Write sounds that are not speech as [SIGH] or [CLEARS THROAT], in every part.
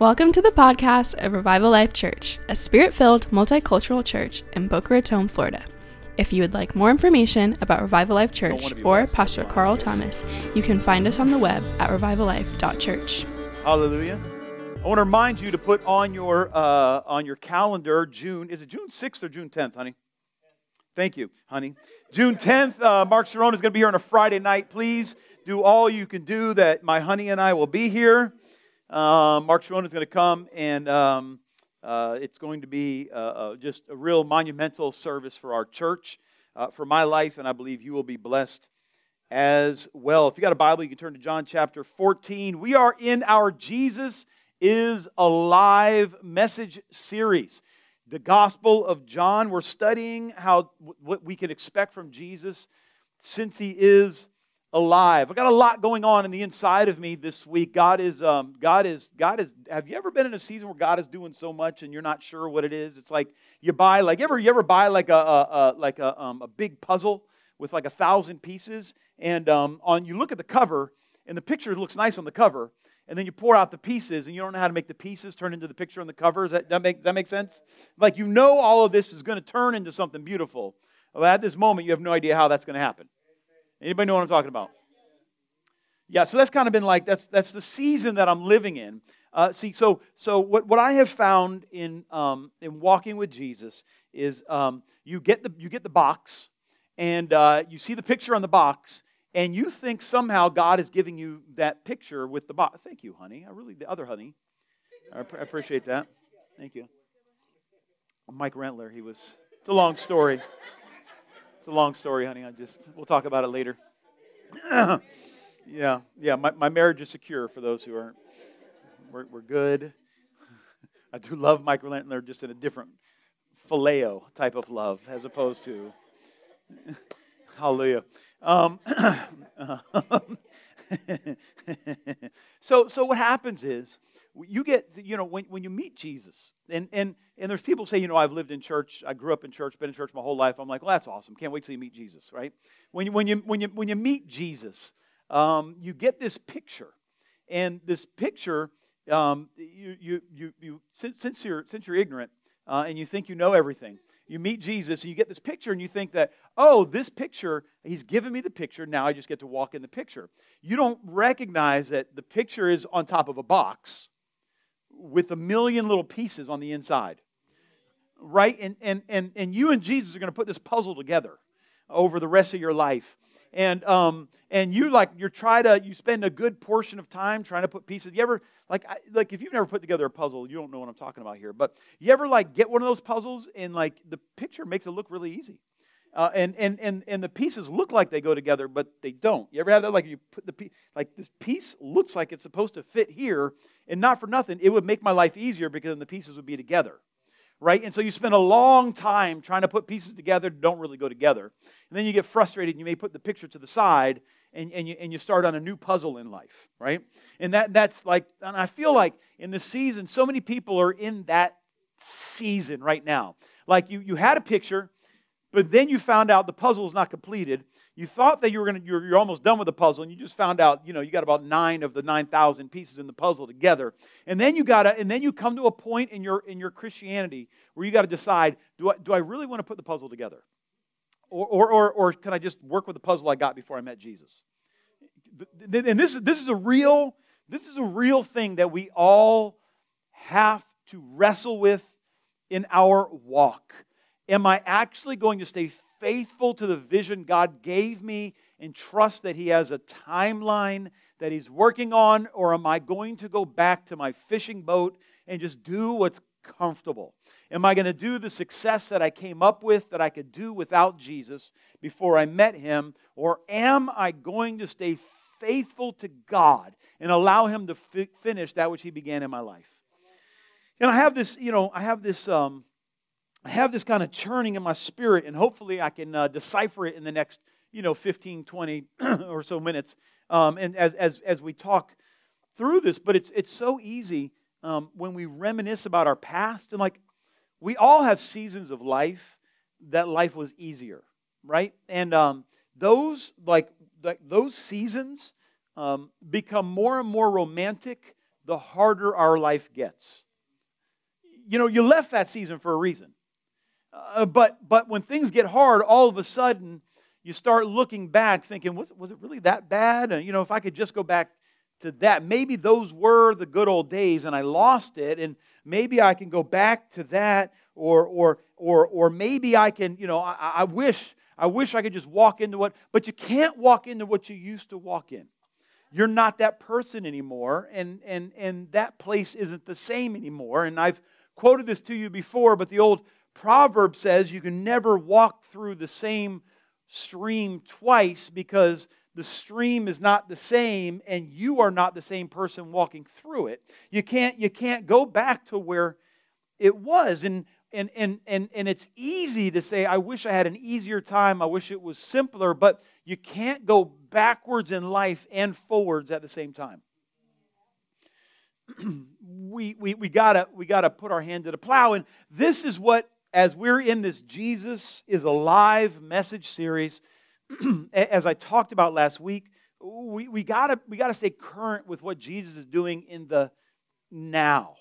Welcome to the podcast of Revival Life Church, a spirit filled multicultural church in Boca Raton, Florida. If you would like more information about Revival Life Church or Pastor Carl Thomas, you can find us on the web at revivallife.church. Hallelujah. I want to remind you to put on your uh, on your calendar June. Is it June 6th or June 10th, honey? Thank you, honey. June 10th, uh, Mark Sharon is going to be here on a Friday night. Please do all you can do that my honey and I will be here. Um, Mark Sharon is going to come, and um, uh, it's going to be uh, uh, just a real monumental service for our church, uh, for my life, and I believe you will be blessed as well. If you got a Bible, you can turn to John chapter 14. We are in our Jesus is Alive message series. The Gospel of John. We're studying how what we can expect from Jesus since he is alive. I got a lot going on in the inside of me this week. God is, um, God is, God is. Have you ever been in a season where God is doing so much and you're not sure what it is? It's like you buy, like, ever, you ever buy like a, a, a like a, um, a big puzzle with like a thousand pieces, and um, on you look at the cover, and the picture looks nice on the cover, and then you pour out the pieces, and you don't know how to make the pieces turn into the picture on the cover. Does that, that make that make sense? Like you know, all of this is going to turn into something beautiful. Well, at this moment, you have no idea how that's going to happen. Anybody know what I'm talking about? Yeah, so that's kind of been like that's that's the season that I'm living in. Uh, see, so so what, what I have found in um, in walking with Jesus is um, you get the you get the box, and uh, you see the picture on the box, and you think somehow God is giving you that picture with the box. Thank you, honey. I really the other honey. I, I appreciate that. Thank you. Mike Rentler, he was. It's a long story. It's a long story, honey. I just we'll talk about it later. [CLEARS THROAT] yeah, yeah. My, my marriage is secure for those who aren't. We're, we're good. [LAUGHS] I do love Mike Rentler just in a different phileo type of love as opposed to [LAUGHS] hallelujah. Um, [CLEARS THROAT] [LAUGHS] so, so what happens is you get, you know, when, when you meet Jesus, and, and, and there's people say, you know, I've lived in church, I grew up in church, been in church my whole life. I'm like, well, that's awesome. Can't wait till you meet Jesus, right? When you, when you, when you, when you meet Jesus, um, you get this picture. And this picture, um, you, you, you, you, since, since, you're, since you're ignorant uh, and you think you know everything, you meet Jesus and you get this picture and you think that, oh, this picture, he's given me the picture, now I just get to walk in the picture. You don't recognize that the picture is on top of a box with a million little pieces on the inside. Right? And, and, and, and you and Jesus are going to put this puzzle together over the rest of your life. And, um, and you like you're trying to you spend a good portion of time trying to put pieces. You ever like I, like if you've never put together a puzzle, you don't know what I'm talking about here. But you ever like get one of those puzzles and like the picture makes it look really easy. Uh, and, and, and, and the pieces look like they go together, but they don't. You ever have that? Like you put the piece, like this piece looks like it's supposed to fit here, and not for nothing, it would make my life easier because then the pieces would be together, right? And so you spend a long time trying to put pieces together that don't really go together, and then you get frustrated, and you may put the picture to the side, and, and, you, and you start on a new puzzle in life, right? And that, that's like, and I feel like in this season, so many people are in that season right now. Like you, you had a picture, but then you found out the puzzle is not completed. You thought that you were going to, you're, you're almost done with the puzzle, and you just found out, you know, you got about nine of the 9,000 pieces in the puzzle together. And then you got to, and then you come to a point in your, in your Christianity where you got to decide, do I, do I really want to put the puzzle together? Or, or, or, or can I just work with the puzzle I got before I met Jesus? And this, is this is a real, this is a real thing that we all have to wrestle with in our walk. Am I actually going to stay faithful to the vision God gave me and trust that He has a timeline that He's working on? Or am I going to go back to my fishing boat and just do what's comfortable? Am I going to do the success that I came up with that I could do without Jesus before I met him? Or am I going to stay faithful to God and allow him to fi- finish that which he began in my life? And I have this, you know, I have this, um, I have this kind of churning in my spirit, and hopefully I can uh, decipher it in the next, you know, 15, 20 [CLEARS THROAT] or so minutes. Um, and as, as, as we talk through this, but it's, it's so easy um, when we reminisce about our past and like we all have seasons of life that life was easier, right? And um, those like, like those seasons um, become more and more romantic the harder our life gets. You know, you left that season for a reason. Uh, but, but when things get hard, all of a sudden, you start looking back thinking, was, was it really that bad? And, you know, if I could just go back to that, maybe those were the good old days and I lost it, and maybe I can go back to that, or, or, or, or maybe I can, you know, I, I wish, I wish I could just walk into what, but you can't walk into what you used to walk in. You're not that person anymore, and, and, and that place isn't the same anymore. And I've quoted this to you before, but the old proverb says you can never walk through the same stream twice because the stream is not the same and you are not the same person walking through it. You can't, you can't go back to where it was. And, and, and, and, and it's easy to say, I wish I had an easier time. I wish it was simpler. But you can't go backwards in life and forwards at the same time. [CLEARS THROAT] we we, we gotta we gotta put our hand to the plow. And this is what, as we're in this Jesus is Alive message series, [CLEARS THROAT] as I talked about last week, we, we, gotta, we gotta stay current with what Jesus is doing in the now.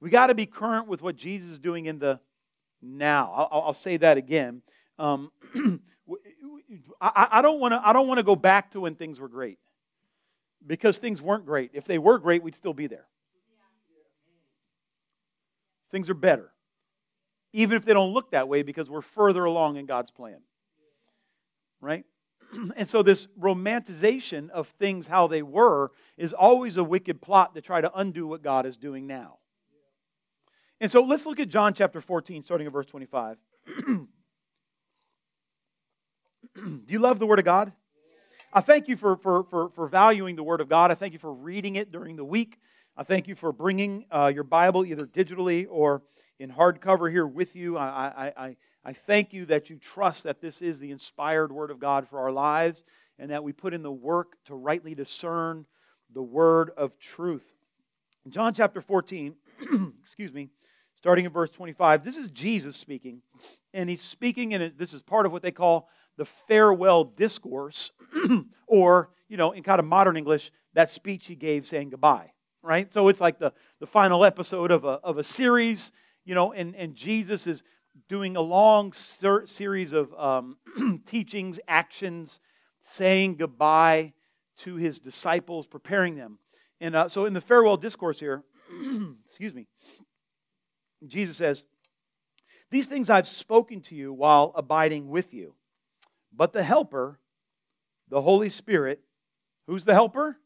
We gotta be current with what Jesus is doing in the now. I'll, I'll say that again. Um, [CLEARS THROAT] I, I don't want to I don't want to go back to when things were great because things weren't great. If they were great, we'd still be there. Things are better, even if they don't look that way because we're further along in God's plan right? [CLEARS THROAT] And so, this romanticization of things how they were is always a wicked plot to try to undo what God is doing now. And so, let's look at John chapter 14, starting at verse 25. [CLEARS THROAT] Do you love the Word of God? I thank you for, for, for, for, valuing the Word of God. I thank you for reading it during the week. I thank you for bringing uh, your Bible either digitally or in hardcover here with you. I, I, I, thank you that you trust that this is the inspired Word of God for our lives and that we put in the work to rightly discern the Word of truth. In John chapter 14, [CLEARS THROAT] excuse me, starting in verse 25, this is Jesus speaking. And he's speaking, and this is part of what they call the farewell discourse, [CLEARS THROAT] or, you know, in kind of modern English, that speech he gave saying goodbye, right? So it's like the, the final episode of a, of a series, you know, and, and Jesus is doing a long ser- series of um, [CLEARS THROAT] teachings, actions, saying goodbye to his disciples, preparing them. And uh, so in the farewell discourse here, [CLEARS THROAT] excuse me, Jesus says, These things I've spoken to you while abiding with you. But the Helper, the Holy Spirit, who's the Helper?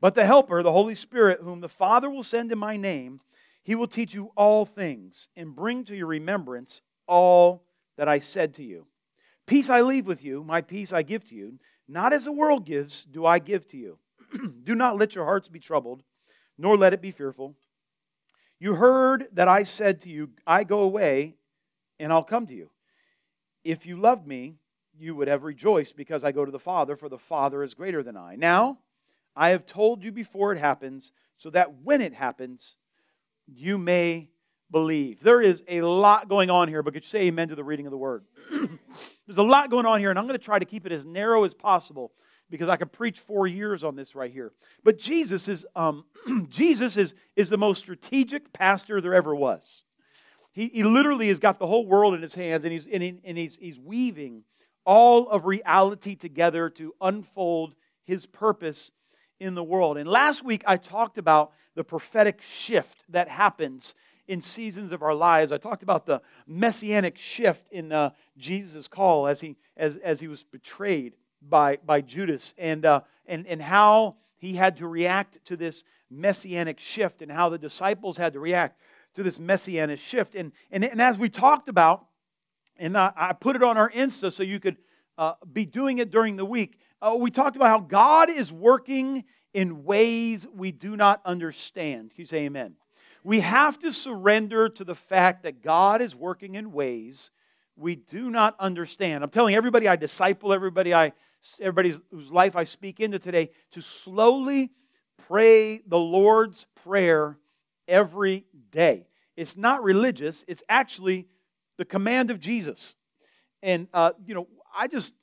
But the Helper, the Holy Spirit, whom the Father will send in my name, he will teach you all things and bring to your remembrance all that I said to you. Peace I leave with you, my peace I give to you. Not as the world gives, do I give to you. [CLEARS THROAT] do not let your hearts be troubled, nor let it be fearful. You heard that I said to you, I go away and I'll come to you. If you loved me, you would have rejoiced because I go to the Father, for the Father is greater than I. Now, I have told you before it happens, so that when it happens, you may believe. There is a lot going on here, but could you say amen to the reading of the word? [CLEARS THROAT] There's a lot going on here, and I'm going to try to keep it as narrow as possible because I could preach four years on this right here. But Jesus is um, [CLEARS THROAT] Jesus is, is the most strategic pastor there ever was. He, he literally has got the whole world in his hands, and he's and, he, and he's he's weaving all of reality together to unfold his purpose in the world. And last week I talked about the prophetic shift that happens in seasons of our lives. I talked about the messianic shift in uh, Jesus' call as he, as, as he was betrayed by, by Judas and, uh, and, and how he had to react to this messianic shift and how the disciples had to react to this messianic shift. And, and, and as we talked about, and I, I put it on our Insta so you could uh, be doing it during the week, uh, we talked about how God is working in ways we do not understand. Can you say amen? We have to surrender to the fact that God is working in ways we do not understand. I'm telling everybody I disciple, everybody I everybody whose life I speak into today to slowly pray the Lord's prayer every day. It's not religious, it's actually the command of Jesus. And, uh, you know, I just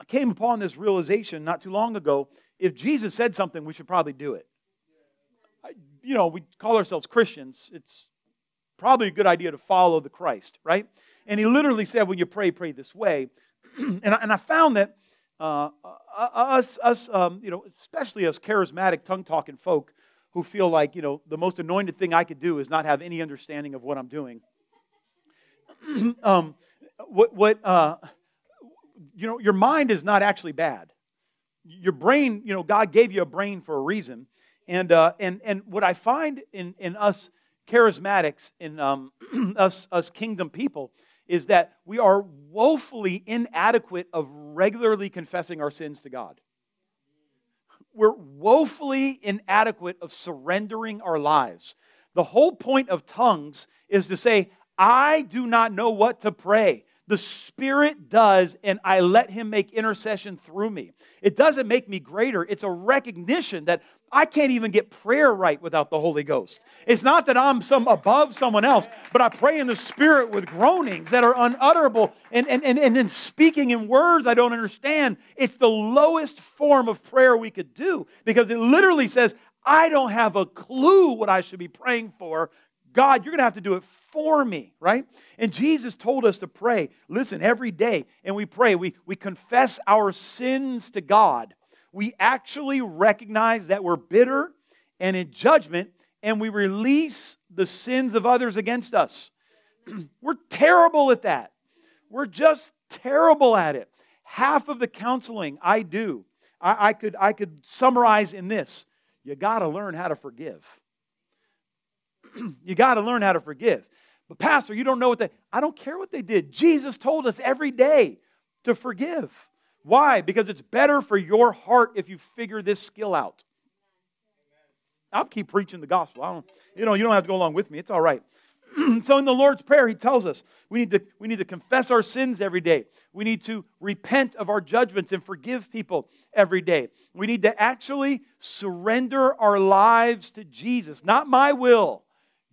I came upon this realization not too long ago. If Jesus said something, we should probably do it. you know, we call ourselves Christians. It's probably a good idea to follow the Christ, right? And he literally said, when you pray, pray this way. [CLEARS THROAT] and, I, and I found that uh, uh, us, us um, you know, especially us charismatic, tongue talking folk who feel like, you know, the most anointed thing I could do is not have any understanding of what I'm doing. [CLEARS THROAT] um, what, what uh, you know, your mind is not actually bad. Your brain, you know, God gave you a brain for a reason. And, uh, and, and what I find in, in us charismatics, in um, [CLEARS THROAT] us, us kingdom people, is that we are woefully inadequate of regularly confessing our sins to God. We're woefully inadequate of surrendering our lives. The whole point of tongues is to say, I do not know what to pray. The Spirit does, and I let Him make intercession through me. It doesn't make me greater. It's a recognition that I can't even get prayer right without the Holy Ghost. It's not that I'm some above someone else, but I pray in the Spirit with groanings that are unutterable and, and, and, and then speaking in words I don't understand. It's the lowest form of prayer we could do because it literally says, I don't have a clue what I should be praying for. God, you're going to have to do it for me, right? And Jesus told us to pray. Listen, every day, and we pray, we, we confess our sins to God. We actually recognize that we're bitter and in judgment, and we release the sins of others against us. [CLEARS THROAT] we're terrible at that. We're just terrible at it. Half of the counseling I do, I, I could, I could summarize in this you got to learn how to forgive. [CLEARS THROAT] you got to learn how to forgive. But, Pastor, you don't know what they, I don't care what they did. Jesus told us every day to forgive. Why? Because it's better for your heart if you figure this skill out. I'll keep preaching the gospel. I don't, you know, you don't have to go along with me. It's all right. [CLEARS THROAT] so in the Lord's Prayer, he tells us we need, to, we need to confess our sins every day. We need to repent of our judgments and forgive people every day. We need to actually surrender our lives to Jesus. Not my will,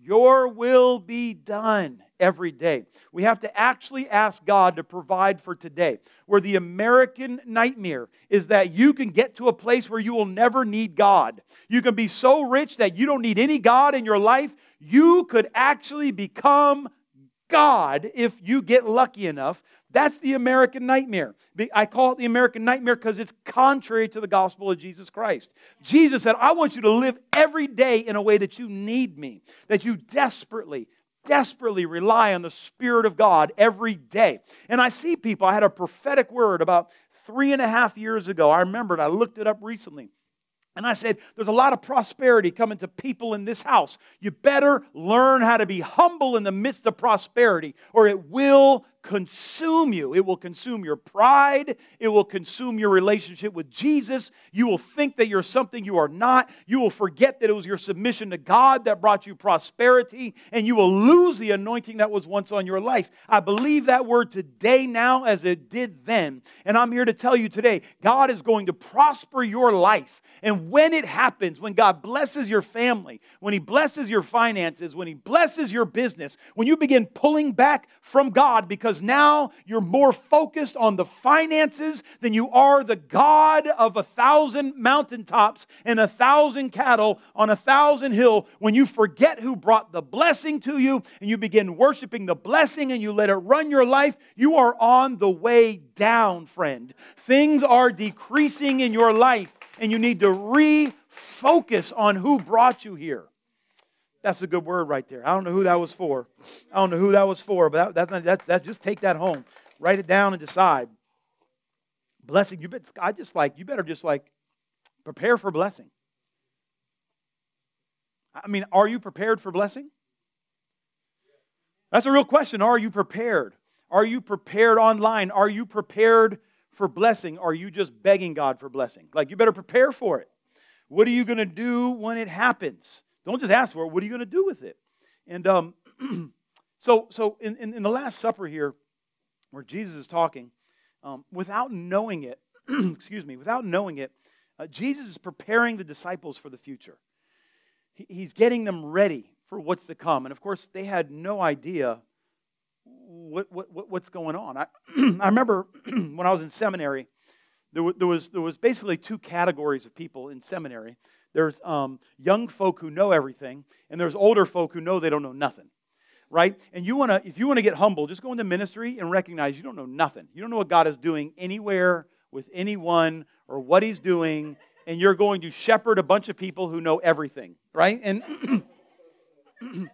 your will be done every day. We have to actually ask God to provide for today. Where the American nightmare is that you can get to a place where you will never need God. You can be so rich that you don't need any God in your life. You could actually become God if you get lucky enough. That's the American nightmare. I call it the American nightmare because it's contrary to the gospel of Jesus Christ. Jesus said, I want you to live every day in a way that you need me, that you desperately, desperately rely on the Spirit of God every day. And I see people, I had a prophetic word about three and a half years ago. I remembered, I looked it up recently. And I said, There's a lot of prosperity coming to people in this house. You better learn how to be humble in the midst of prosperity, or it will consume you. It will consume your pride. It will consume your relationship with Jesus. You will think that you're something you are not. You will forget that it was your submission to God that brought you prosperity, and you will lose the anointing that was once on your life. I believe that word today now as it did then. And I'm here to tell you today God is going to prosper your life. And when it happens, when God blesses your family, when He blesses your finances, when He blesses your business, when you begin pulling back from God because because now you're more focused on the finances than you are the God of a thousand mountaintops and a thousand cattle on a thousand hill. When you forget who brought the blessing to you and you begin worshiping the blessing and you let it run your life, you are on the way down, friend. Things are decreasing in your life and you need to refocus on who brought you here. That's a good word right there. I don't know who that was for. I don't know who that was for, but that, that's, not, that's, that's just take that home. Write it down and decide. Blessing, you bet, I just like, you better just like prepare for blessing. I mean, are you prepared for blessing? That's a real question. Are you prepared? Are you prepared online? Are you prepared for blessing? Are you just begging God for blessing? Like, you better prepare for it. What are you going to do when it happens? Don't just ask for it. What are you going to do with it? And um, [CLEARS THROAT] so, so in, in, in, the Last Supper here, where Jesus is talking, um, without knowing it, [CLEARS THROAT] excuse me, without knowing it, uh, Jesus is preparing the disciples for the future. He, he's getting them ready for what's to come. And of course, they had no idea what, what, what's going on. I, [CLEARS THROAT] I remember when I was in seminary, there, there, was, there was basically two categories of people in seminary. There's um, young folk who know everything, and there's older folk who know they don't know nothing. Right? And you wanna, if you want to get humble, just go into ministry and recognize you don't know nothing. You don't know what God is doing anywhere with anyone or what He's doing, and you're going to shepherd a bunch of people who know everything. Right? And [CLEARS THROAT]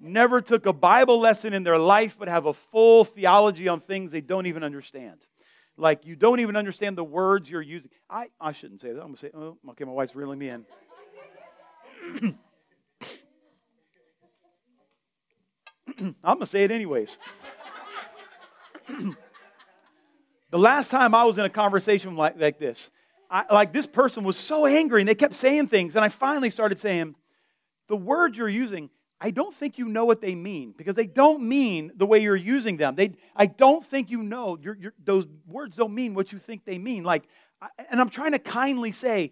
never took a Bible lesson in their life, but have a full theology on things they don't even understand. Like you don't even understand the words you're using. I, I shouldn't say that. I'm going to say, oh, okay, my wife's reeling me in. [CLEARS THROAT] I'm going to say it anyways. [CLEARS THROAT] the last time I was in a conversation like, like this, I, like this person was so angry and they kept saying things, and I finally started saying, The words you're using, I don't think you know what they mean because they don't mean the way you're using them. They, I don't think you know. You're, you're, those words don't mean what you think they mean. Like, and I'm trying to kindly say,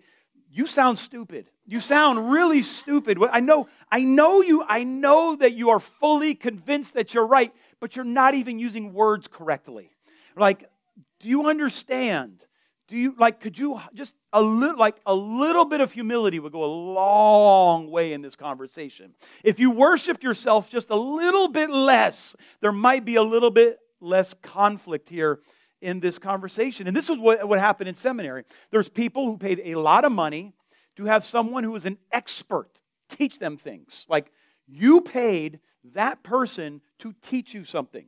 you sound stupid. You sound really stupid. I know, I know you, I know that you are fully convinced that you're right, but you're not even using words correctly. Like, do you understand do you like could you just a little like a little bit of humility would go a long way in this conversation. If you worshiped yourself just a little bit less there might be a little bit less conflict here in this conversation. And this is what, what happened in seminary. There's people who paid a lot of money to have someone who is an expert teach them things. Like you paid that person to teach you something.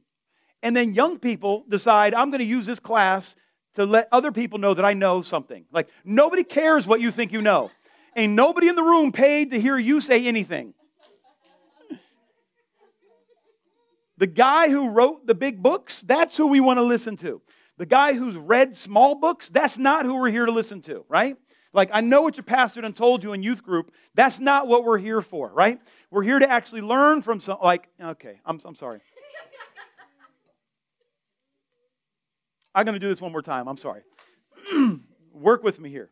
And then young people decide i'm going to use this class to let other people know that I know something. Like, nobody cares what you think you know. Ain't nobody in the room paid to hear you say anything. The guy who wrote the big books, that's who we want to listen to. The guy who's read small books, that's not who we're here to listen to, right? Like, I know what your pastor done told you in youth group. That's not what we're here for, right? We're here to actually learn from some, like, okay, I'm, I'm sorry. I'm going to do this one more time. I'm sorry. [CLEARS THROAT] Work with me here.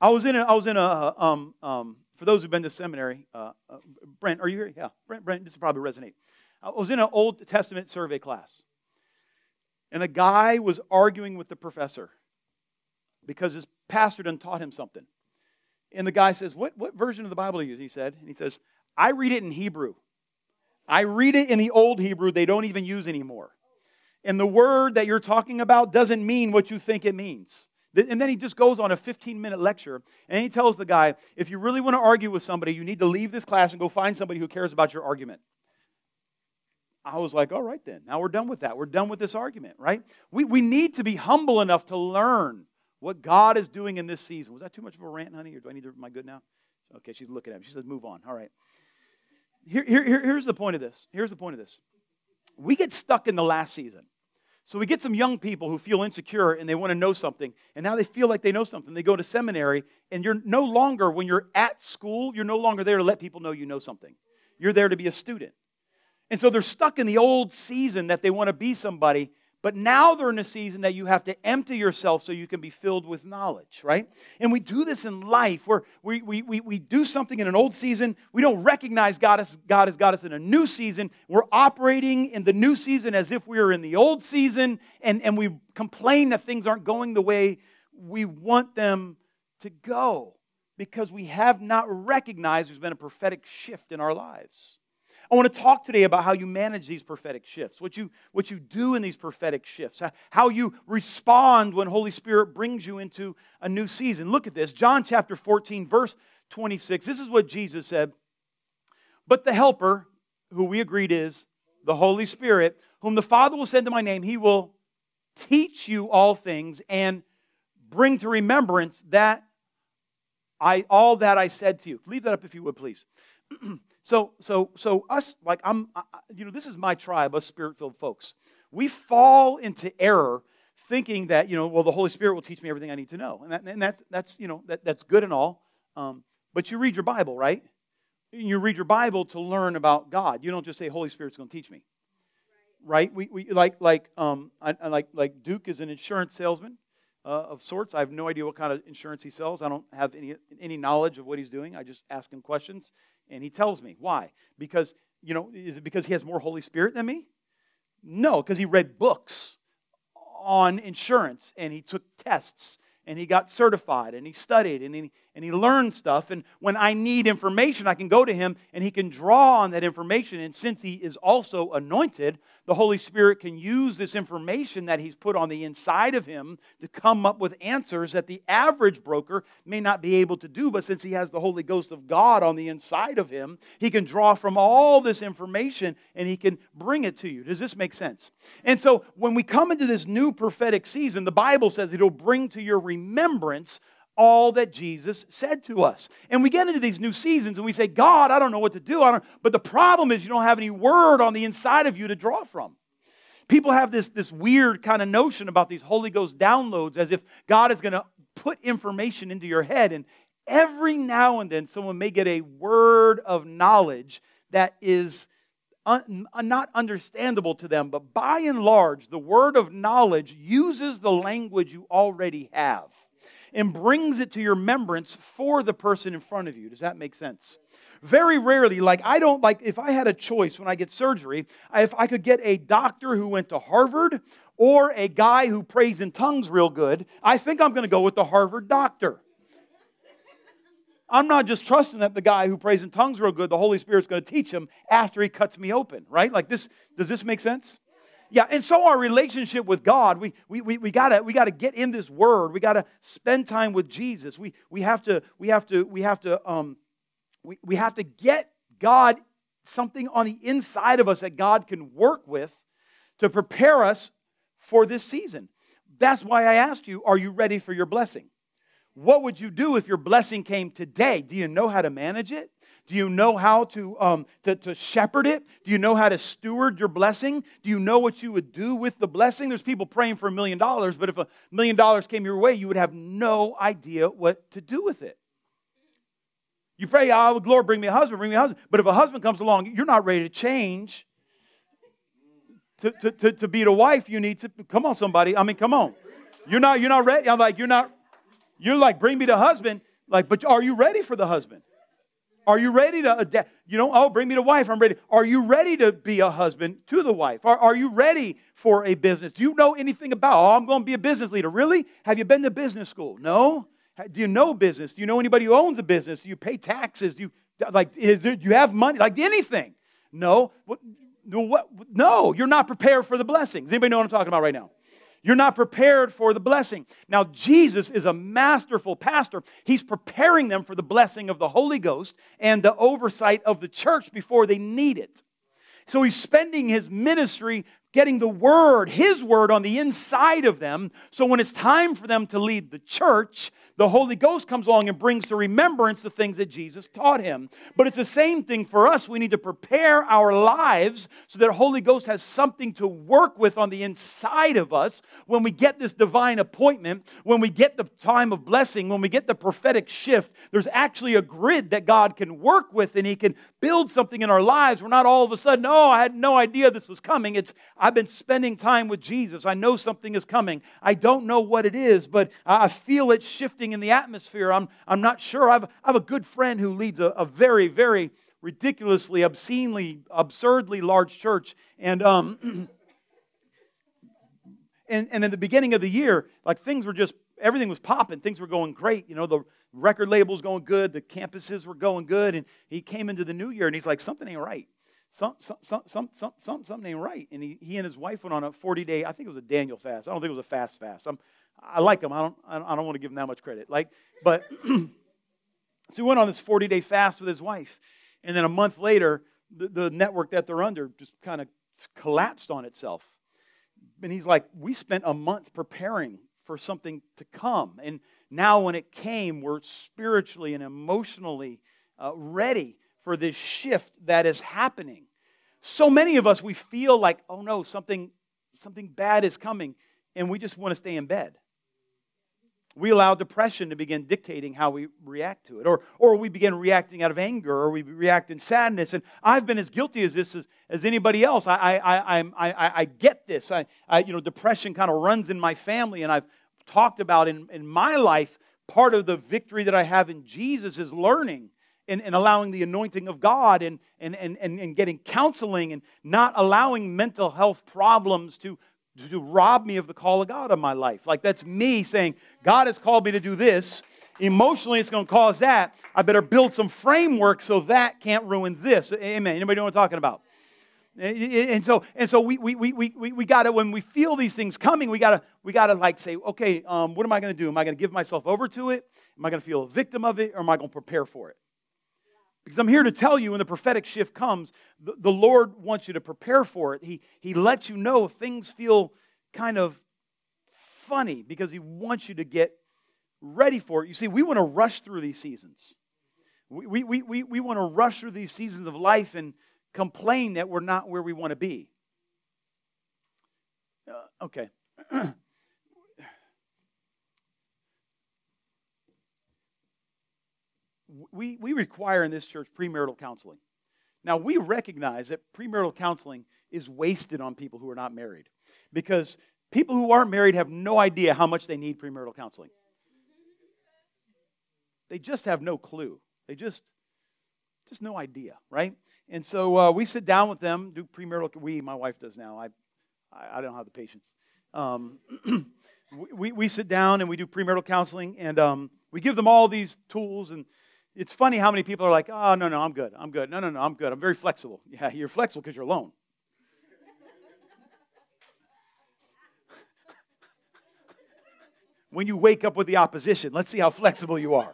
I was in a, I was in a, um, um, for those who've been to seminary, uh, uh, Brent, are you here? Yeah, Brent, Brent, this will probably resonate. I was in an Old Testament survey class, and a guy was arguing with the professor because his pastor done taught him something. And the guy says, What, what version of the Bible do you use? He said, and he says, I read it in Hebrew. I read it in the old Hebrew they don't even use anymore and the word that you're talking about doesn't mean what you think it means. And then he just goes on a 15 minute lecture and he tells the guy, if you really want to argue with somebody, you need to leave this class and go find somebody who cares about your argument. I was like, all right then, now we're done with that. We're done with this argument, right? We, we need to be humble enough to learn what God is doing in this season. Was that too much of a rant, honey, or do I need to, am I good now? Okay, she's looking at me. She says, move on. All right. Here, here, here's the point of this. Here's the point of this. We get stuck in the last season. So we get some young people who feel insecure and they want to know something, and now they feel like they know something. They go to seminary, and you're no longer, when you're at school, you're no longer there to let people know you know something. You're there to be a student. And so they're stuck in the old season that they want to be somebody, but now they're in a season that you have to empty yourself so you can be filled with knowledge, right? And we do this in life where we, we, we, we do something in an old season. We don't recognize God as God has got us in a new season. We're operating in the new season as if we were in the old season, and, and we complain that things aren't going the way we want them to go because we have not recognized there's been a prophetic shift in our lives. I want to talk today about how you manage these prophetic shifts, what you, what you do in these prophetic shifts, how you respond when Holy Spirit brings you into a new season. Look at this John chapter 14, verse 26. This is what Jesus said. But the Helper, who we agreed is the Holy Spirit, whom the Father will send in my name, he will teach you all things and bring to remembrance that I all that I said to you. Leave that up if you would, please. [CLEARS THROAT] So, so, so us, like I'm, I, you know, this is my tribe, us spirit-filled folks. We fall into error thinking that, you know, well, the Holy Spirit will teach me everything I need to know, and, that, and that, that's, you know, that, that's good and all. Um, but you read your Bible, right? You read your Bible to learn about God. You don't just say, Holy Spirit's going to teach me, right? We, we like, like, um, I, I like, like Duke is an insurance salesman. Uh, of sorts. I have no idea what kind of insurance he sells. I don't have any, any knowledge of what he's doing. I just ask him questions, and he tells me. Why? Because, you know, is it because he has more Holy Spirit than me? No, because he read books on insurance and he took tests and he got certified and he studied and he, and he learned stuff. And when I need information, I can go to him and he can draw on that information. And since he is also anointed, the Holy Spirit can use this information that he's put on the inside of him to come up with answers that the average broker may not be able to do. But since he has the Holy Ghost of God on the inside of him, he can draw from all this information and he can bring it to you. Does this make sense? And so when we come into this new prophetic season, the Bible says it'll bring to your remembrance all that Jesus said to us. And we get into these new seasons and we say, God, I don't know what to do. I don't, but the problem is you don't have any word on the inside of you to draw from. People have this, this weird kind of notion about these Holy Ghost downloads as if God is going to put information into your head. And every now and then, someone may get a word of knowledge that is un, not understandable to them. But by and large, the word of knowledge uses the language you already have and brings it to your remembrance for the person in front of you. Does that make sense? Very rarely, like I don't like, if I had a choice when I get surgery, if I could get a doctor who went to Harvard or a guy who prays in tongues real good, I think I'm going to go with the Harvard doctor. I'm not just trusting that the guy who prays in tongues real good, the Holy Spirit's going to teach him after he cuts me open, right? Like this, does this make sense? Yeah, and so our relationship with God, we, we, we, we, gotta, we gotta get in this word. We gotta spend time with Jesus. We, we have to, we have to, we have to, um, we, we have to get God something on the inside of us that God can work with to prepare us for this season. That's why I asked you, are you ready for your blessing? What would you do if your blessing came today? Do you know how to manage it? Do you know how to, um, to, to shepherd it? Do you know how to steward your blessing? Do you know what you would do with the blessing? There's people praying for a million dollars, but if a million dollars came your way, you would have no idea what to do with it. You pray, oh, Lord, bring me a husband, bring me a husband. But if a husband comes along, you're not ready to change. To, to, to, to be the wife, you need to, come on, somebody. I mean, come on. You're not, you're not ready. I'm like, you're not, you're like, bring me the husband. Like, but are you ready for the husband? Are you ready to adapt? You know, oh, bring me the wife. I'm ready. Are you ready to be a husband to the wife? Are, are you ready for a business? Do you know anything about, oh, I'm going to be a business leader? Really? Have you been to business school? No. Do you know business? Do you know anybody who owns a business? Do you pay taxes? Do you, like, is, do you have money? Like anything? No. What, what, no, you're not prepared for the blessings. Anybody know what I'm talking about right now? You're not prepared for the blessing. Now, Jesus is a masterful pastor. He's preparing them for the blessing of the Holy Ghost and the oversight of the church before they need it. So he's spending his ministry getting the word, his word, on the inside of them. So when it's time for them to lead the church, the Holy Ghost comes along and brings to remembrance the things that Jesus taught him. But it's the same thing for us. We need to prepare our lives so that the Holy Ghost has something to work with on the inside of us when we get this divine appointment, when we get the time of blessing, when we get the prophetic shift. There's actually a grid that God can work with and He can build something in our lives. We're not all of a sudden, oh, I had no idea this was coming. It's, I've been spending time with Jesus. I know something is coming. I don't know what it is, but I feel it shifting in the atmosphere. I'm, I'm not sure. I have, I have a good friend who leads a, a very, very ridiculously, obscenely, absurdly large church. And, um, [CLEARS THROAT] and, and in the beginning of the year, like things were just, everything was popping. Things were going great. You know, the record label's going good. The campuses were going good. And he came into the new year and he's like, something ain't right. Some, some, some, some, some, something ain't right. And he, he and his wife went on a 40 day, I think it was a Daniel fast. I don't think it was a fast fast. I'm, I like him. I don't, I don't want to give him that much credit. Like, but [CLEARS THROAT] so he went on this 40 day fast with his wife. And then a month later, the, the network that they're under just kind of collapsed on itself. And he's like, We spent a month preparing for something to come. And now, when it came, we're spiritually and emotionally uh, ready for this shift that is happening. So many of us, we feel like, oh no, something, something bad is coming, and we just want to stay in bed we allow depression to begin dictating how we react to it. Or, or we begin reacting out of anger, or we react in sadness. And I've been as guilty as this as, as anybody else. I, I, I, I, I get this. I, I, you know, depression kind of runs in my family, and I've talked about in, in my life, part of the victory that I have in Jesus is learning and, and allowing the anointing of God and, and, and, and, and getting counseling and not allowing mental health problems to to rob me of the call of God on my life. Like that's me saying, God has called me to do this. Emotionally, it's going to cause that. I better build some framework so that can't ruin this. Amen. Anybody know what I'm talking about? And so, and so we, we, we, we, we got to, when we feel these things coming, we got to, we got to like say, okay, um, what am I going to do? Am I going to give myself over to it? Am I going to feel a victim of it? Or am I going to prepare for it? Because I'm here to tell you when the prophetic shift comes, the, the Lord wants you to prepare for it. He, he lets you know things feel kind of funny because He wants you to get ready for it. You see, we want to rush through these seasons. We, we, we, we want to rush through these seasons of life and complain that we're not where we want to be. Uh, okay. [CLEARS THROAT] we, we require in this church premarital counseling. Now, we recognize that premarital counseling is wasted on people who are not married because people who aren't married have no idea how much they need premarital counseling. They just have no clue. They just, just no idea, right? And so uh, we sit down with them, do premarital. We, my wife does now. I, I, I don't have the patience. Um, [CLEARS THROAT] we, we sit down and we do premarital counseling, and um, we give them all these tools and it's funny how many people are like, oh, no, no, I'm good. I'm good. No, no, no, I'm good. I'm very flexible. Yeah, you're flexible because you're alone. when you wake up with the opposition, let's see how flexible you are.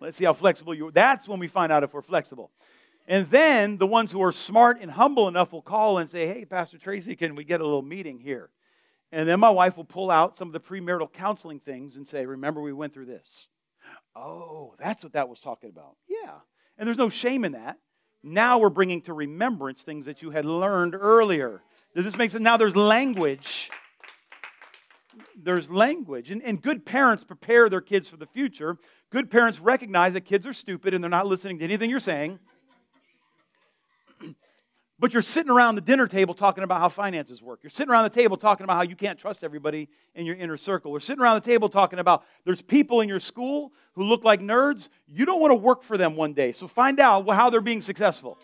Let's see how flexible you are. That's when we find out if we're flexible. And then the ones who are smart and humble enough will call and say, Hey, Pastor Tracy, can we get a little meeting here? And then my wife will pull out some of the premarital counseling things and say, Remember, we went through this. Oh, that's what that was talking about. Yeah. And there's no shame in that. Now we're bringing to remembrance things that you had learned earlier. Does this make sense? Now there's language. There's language. And, and good parents prepare their kids for the future. Good parents recognize that kids are stupid and they're not listening to anything you're saying. But you're sitting around the dinner table talking about how finances work. You're sitting around the table talking about how you can't trust everybody in your inner circle. We're sitting around the table talking about there's people in your school who look like nerds. You don't want to work for them one day. So find out how they're being successful.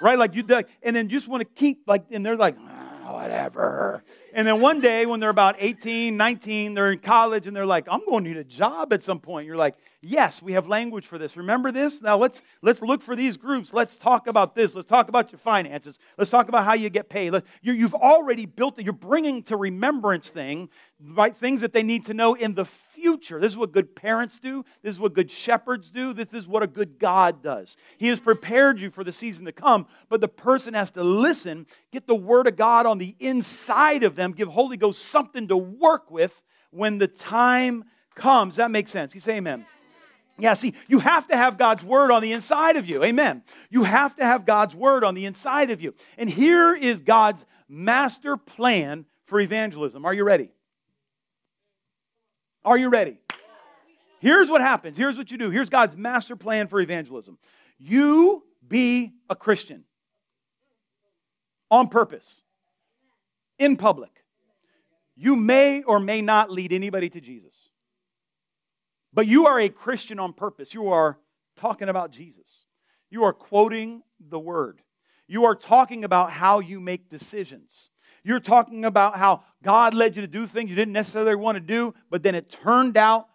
Right? Like you and then you just want to keep like and they're like ah, whatever. And then one day when they're about 18, 19, they're in college and they're like, I'm going to need a job at some point. You're like, Yes, we have language for this. Remember this? Now let's let's look for these groups. Let's talk about this. Let's talk about your finances. Let's talk about how you get paid. You, you've already built it. You're bringing to remembrance thing, right? Things that they need to know in the future. This is what good parents do. This is what good shepherds do. This is what a good God does. He has prepared you for the season to come, but the person has to listen, get the word of God on the inside of them, give Holy Ghost something to work with when the time comes. That makes sense. You say amen. Yeah, see, you have to have God's word on the inside of you. Amen. You have to have God's word on the inside of you. And here is God's master plan for evangelism. Are you ready? Are you ready? Here's what happens. Here's what you do. Here's God's master plan for evangelism. You be a Christian on purpose, in public. You may or may not lead anybody to Jesus. But you are a Christian on purpose. You are talking about Jesus. You are quoting the word. You are talking about how you make decisions. You're talking about how God led you to do things you didn't necessarily want to do, but then it turned out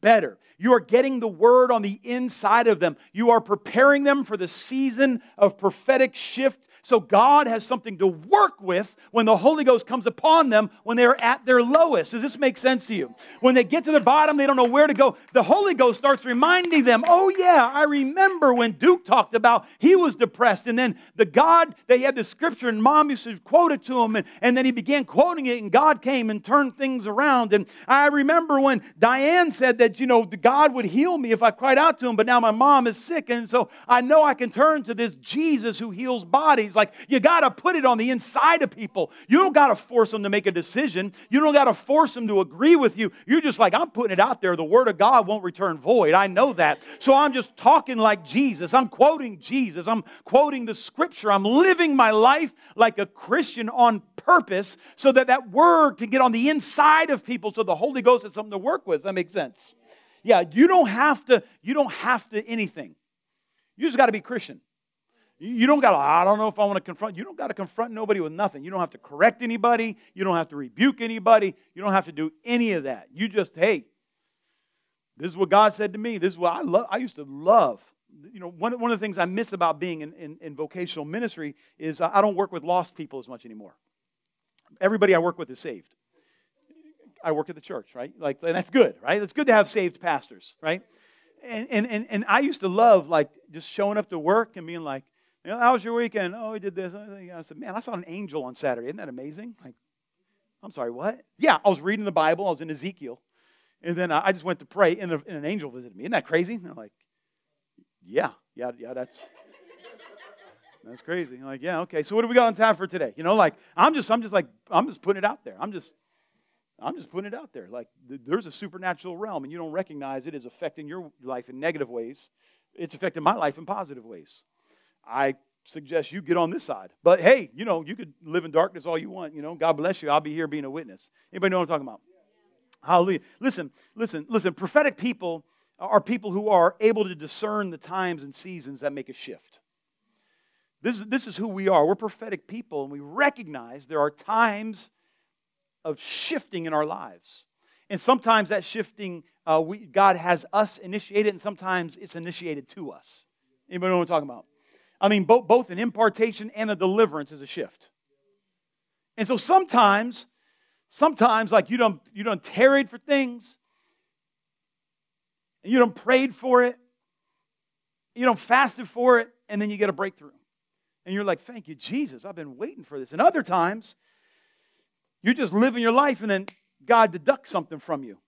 better. You are getting the word on the inside of them. You are preparing them for the season of prophetic shift so God has something to work with when the Holy Ghost comes upon them when they're at their lowest. Does this make sense to you? When they get to the bottom, they don't know where to go. The Holy Ghost starts reminding them, oh, yeah, I remember when Duke talked about he was depressed. And then the God, they had the scripture, and mom used to quote it to him. And, and then he began quoting it, and God came and turned things around. And I remember when Diane said that, you know, God would heal me if I cried out to him, but now my mom is sick. And so I know I can turn to this Jesus who heals bodies things. Like you got to put it on the inside of people. You don't got to force them to make a decision. You don't got to force them to agree with you. You're just like, I'm putting it out there. The word of God won't return void. I know that. So I'm just talking like Jesus. I'm quoting Jesus. I'm quoting the scripture. I'm living my life like a Christian on purpose so that that word can get on the inside of people so the Holy Ghost has something to work with. Does that makes sense? Yeah, you don't have to, you don't have to anything. You just got to be Christian. You don't got to, I don't know if I want to confront. You don't got to confront nobody with nothing. You don't have to correct anybody. You don't have to rebuke anybody. You don't have to do any of that. You just, hey, this is what God said to me. This is what I love. I used to love. You know, one, one of the things I miss about being in, in, in vocational ministry is I don't work with lost people as much anymore. Everybody I work with is saved. I work at the church, right? Like, and that's good, right? It's good to have saved pastors, right? And, and, and, and I used to love, like, just showing up to work and being like, you know, how was your weekend? Oh, we did this. Oh, I said, man, I saw an angel on Saturday. Isn't that amazing? Like, I'm sorry, what? Yeah, I was reading the Bible. I was in Ezekiel. And then I just went to pray, and, an angel visited me. Isn't that crazy? And I'm like, yeah, yeah, yeah, that's that's crazy. I'm like, yeah, okay. So what do we got on tap for today? You know, like I'm just, I'm just like, I'm just putting it out there. I'm just, I'm just putting it out there. Like there's a supernatural realm, and you don't recognize it is affecting your life in negative ways. It's affecting my life in positive ways. I suggest you get on this side. But hey, you know, you could live in darkness all you want. You know, God bless you. I'll be here being a witness. Anybody know what I'm talking about? Hallelujah. Listen, listen, listen. Prophetic people are people who are able to discern the times and seasons that make a shift. This, this is who we are. We're prophetic people, and we recognize there are times of shifting in our lives. And sometimes that shifting, uh, we, God has us initiate it, and sometimes it's initiated to us. Anybody know what I'm talking about? I mean, both, both an impartation and a deliverance is a shift. And so sometimes, sometimes like you don't you don't tarried for things, and you don't prayed for it, you don't fasted for it, and then you get a breakthrough. And you're like, thank you, Jesus, I've been waiting for this. And other times, you're just living your life and then God deducts something from you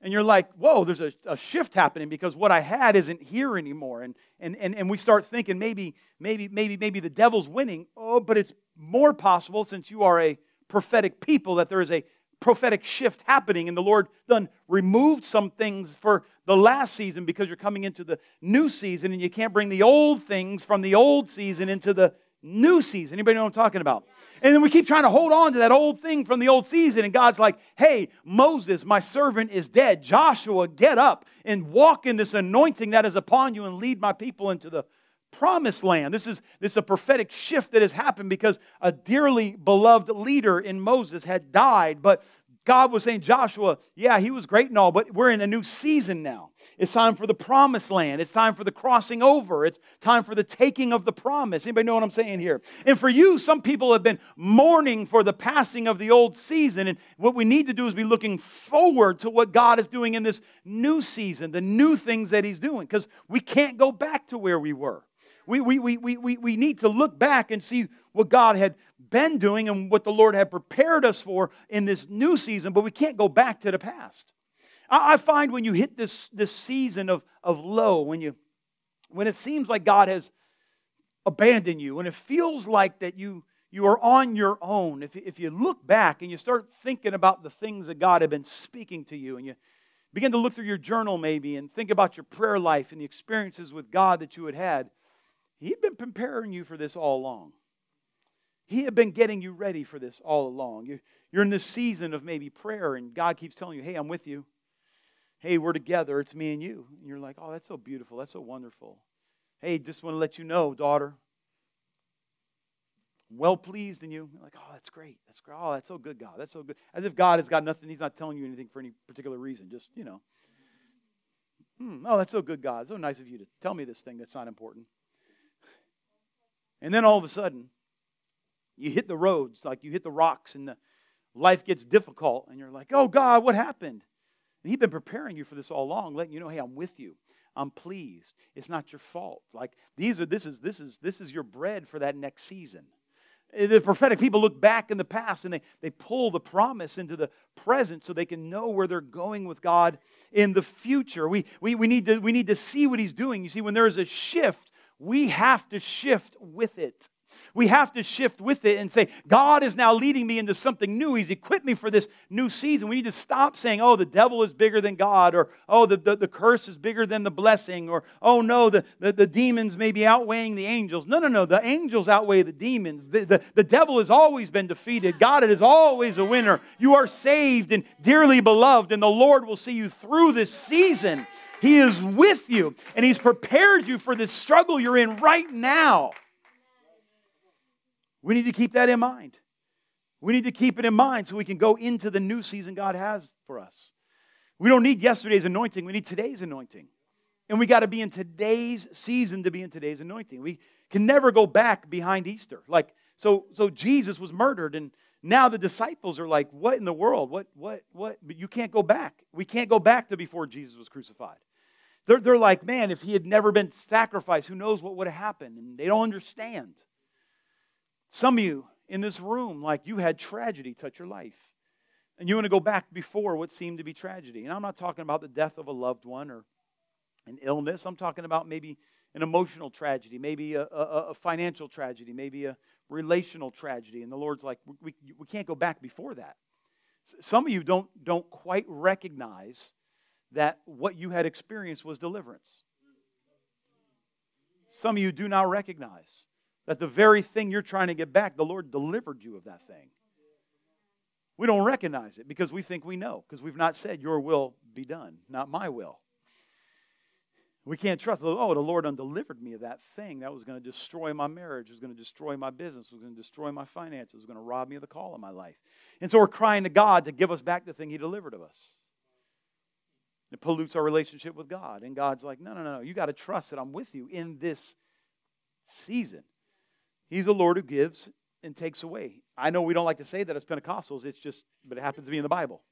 and you're like, whoa, there's a, a, shift happening because what I had isn't here anymore. And, and, and, and we start thinking maybe, maybe, maybe, maybe the devil's winning. Oh, but it's more possible since you are a prophetic people that there is a prophetic shift happening and the Lord then removed some things for the last season because you're coming into the new season and you can't bring the old things from the old season into the new season. Anybody know what I'm talking about? And then we keep trying to hold on to that old thing from the old season. And God's like, hey, Moses, my servant, is dead. Joshua, get up and walk in this anointing that is upon you and lead my people into the promised land. This is, this is a prophetic shift that has happened because a dearly beloved leader in Moses had died. But God was saying, Joshua, yeah, he was great and all, but we're in a new season now. It's time for the promised land. It's time for the crossing over. It's time for the taking of the promise. Anybody know what I'm saying here? And for you, some people have been mourning for the passing of the old season. And what we need to do is be looking forward to what God is doing in this new season, the new things that He's doing, because we can't go back to where we were. We, we, we, we, we we need to look back and see what God had been doing and what the Lord had prepared us for in this new season, but we can't go back to the past. I, I find when you hit this, this season of, of low, when, you, when it seems like God has abandoned you, when it feels like that you, you are on your own, if, if you look back and you start thinking about the things that God had been speaking to you, and you begin to look through your journal maybe and think about your prayer life and the experiences with God that you had had, He'd been preparing you for this all along. He had been getting you ready for this all along. You, you're in this season of maybe prayer, and God keeps telling you, hey, I'm with you. Hey, we're together. It's me and you. And you're like, oh, that's so beautiful. That's so wonderful. Hey, just want to let you know, daughter, well pleased in you. You're like, oh, that's great. That's great. Oh, that's so good, God. That's so good. As if God has got nothing. He's not telling you anything for any particular reason. Just, you know. Hmm, oh, that's so good, God. so nice of you to tell me this thing that's not important. And then all of a sudden, you hit the roads, like you hit the rocks, and the life gets difficult, and you're like, oh God, what happened? And He's been preparing you for this all along, letting you know, hey, I'm with you. I'm pleased. It's not your fault. Like these are this is this is this is your bread for that next season. Eh, the prophetic people look back in the past and they, they pull the promise into the present so they can know where they're going with God in the future. We, we, we, need to, we need to see what He's doing. You see, when there is a shift, we have to shift with it. We have to shift with it and say, God is now leading me into something new. He's equipped me for this new season. We need to stop saying, oh, the devil is bigger than God, or oh, the, the, the curse is bigger than the blessing, or oh, no, the, the, the, demons may be outweighing the angels. No, no, no. The angels outweigh the demons. The, the, the devil has always been defeated. God is always a winner. You are saved and dearly beloved, and the Lord will see you through this season. He is with you, and He's prepared you for this struggle you're in right now. We need to keep that in mind. We need to keep it in mind so we can go into the new season God has for us. We don't need yesterday's anointing, we need today's anointing. And we got to be in today's season to be in today's anointing. We can never go back behind Easter. Like, so, so Jesus was murdered, and now the disciples are like, what in the world? What, what, what? But you can't go back. We can't go back to before Jesus was crucified. They're, they're like, man, if he had never been sacrificed, who knows what would have happened? And they don't understand. Some of you in this room, like you had tragedy touch your life. And you want to go back before what seemed to be tragedy. And I'm not talking about the death of a loved one or an illness. I'm talking about maybe an emotional tragedy, maybe a, a, a financial tragedy, maybe a relational tragedy. And the Lord's like, we, we can't go back before that. Some of you don't, don't quite recognize that what you had experienced was deliverance. Some of you do not recognize that the very thing you're trying to get back, the Lord delivered you of that thing. We don't recognize it because we think we know, because we've not said, Your will be done, not my will. We can't trust, oh, the Lord undelivered me of that thing that was going to destroy my marriage, was going to destroy my business, was going to destroy my finances, was going to rob me of the call of my life. And so we're crying to God to give us back the thing He delivered of us. It pollutes our relationship with God. And God's like, no, no, no, you got to trust that I'm with you in this season. He's the Lord who gives and takes away. I know we don't like to say that as Pentecostals, it's just, but it happens to be in the Bible.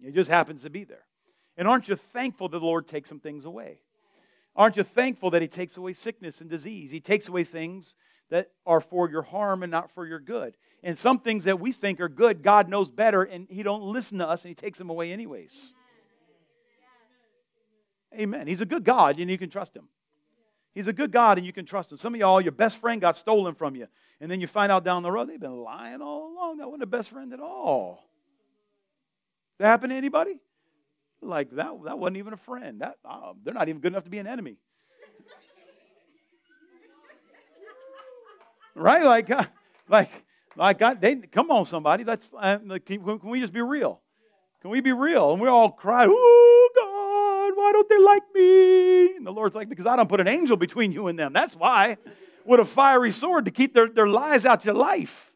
It just happens to be there. And aren't you thankful that the Lord takes some things away? Aren't you thankful that He takes away sickness and disease? He takes away things that are for your harm and not for your good. And some things that we think are good, God knows better, and He don't listen to us, and He takes them away anyways. Amen. He's a good God, and you can trust Him. He's a good God and you can trust him. Some of y'all, your best friend got stolen from you. And then you find out down the road they've been lying all along. That wasn't a best friend at all. That happened to anybody? Like that, that wasn't even a friend. That uh, they're not even good enough to be an enemy. right? Like, uh, like, like, God, they come on, somebody. Let's uh, can, can we just be real? Can we be real? And we all cry, "Oh God, why don't they like me?" And the Lord's like, "Because I don't put an angel between you and them. That's why." With a fiery sword to keep their, their lies out your life.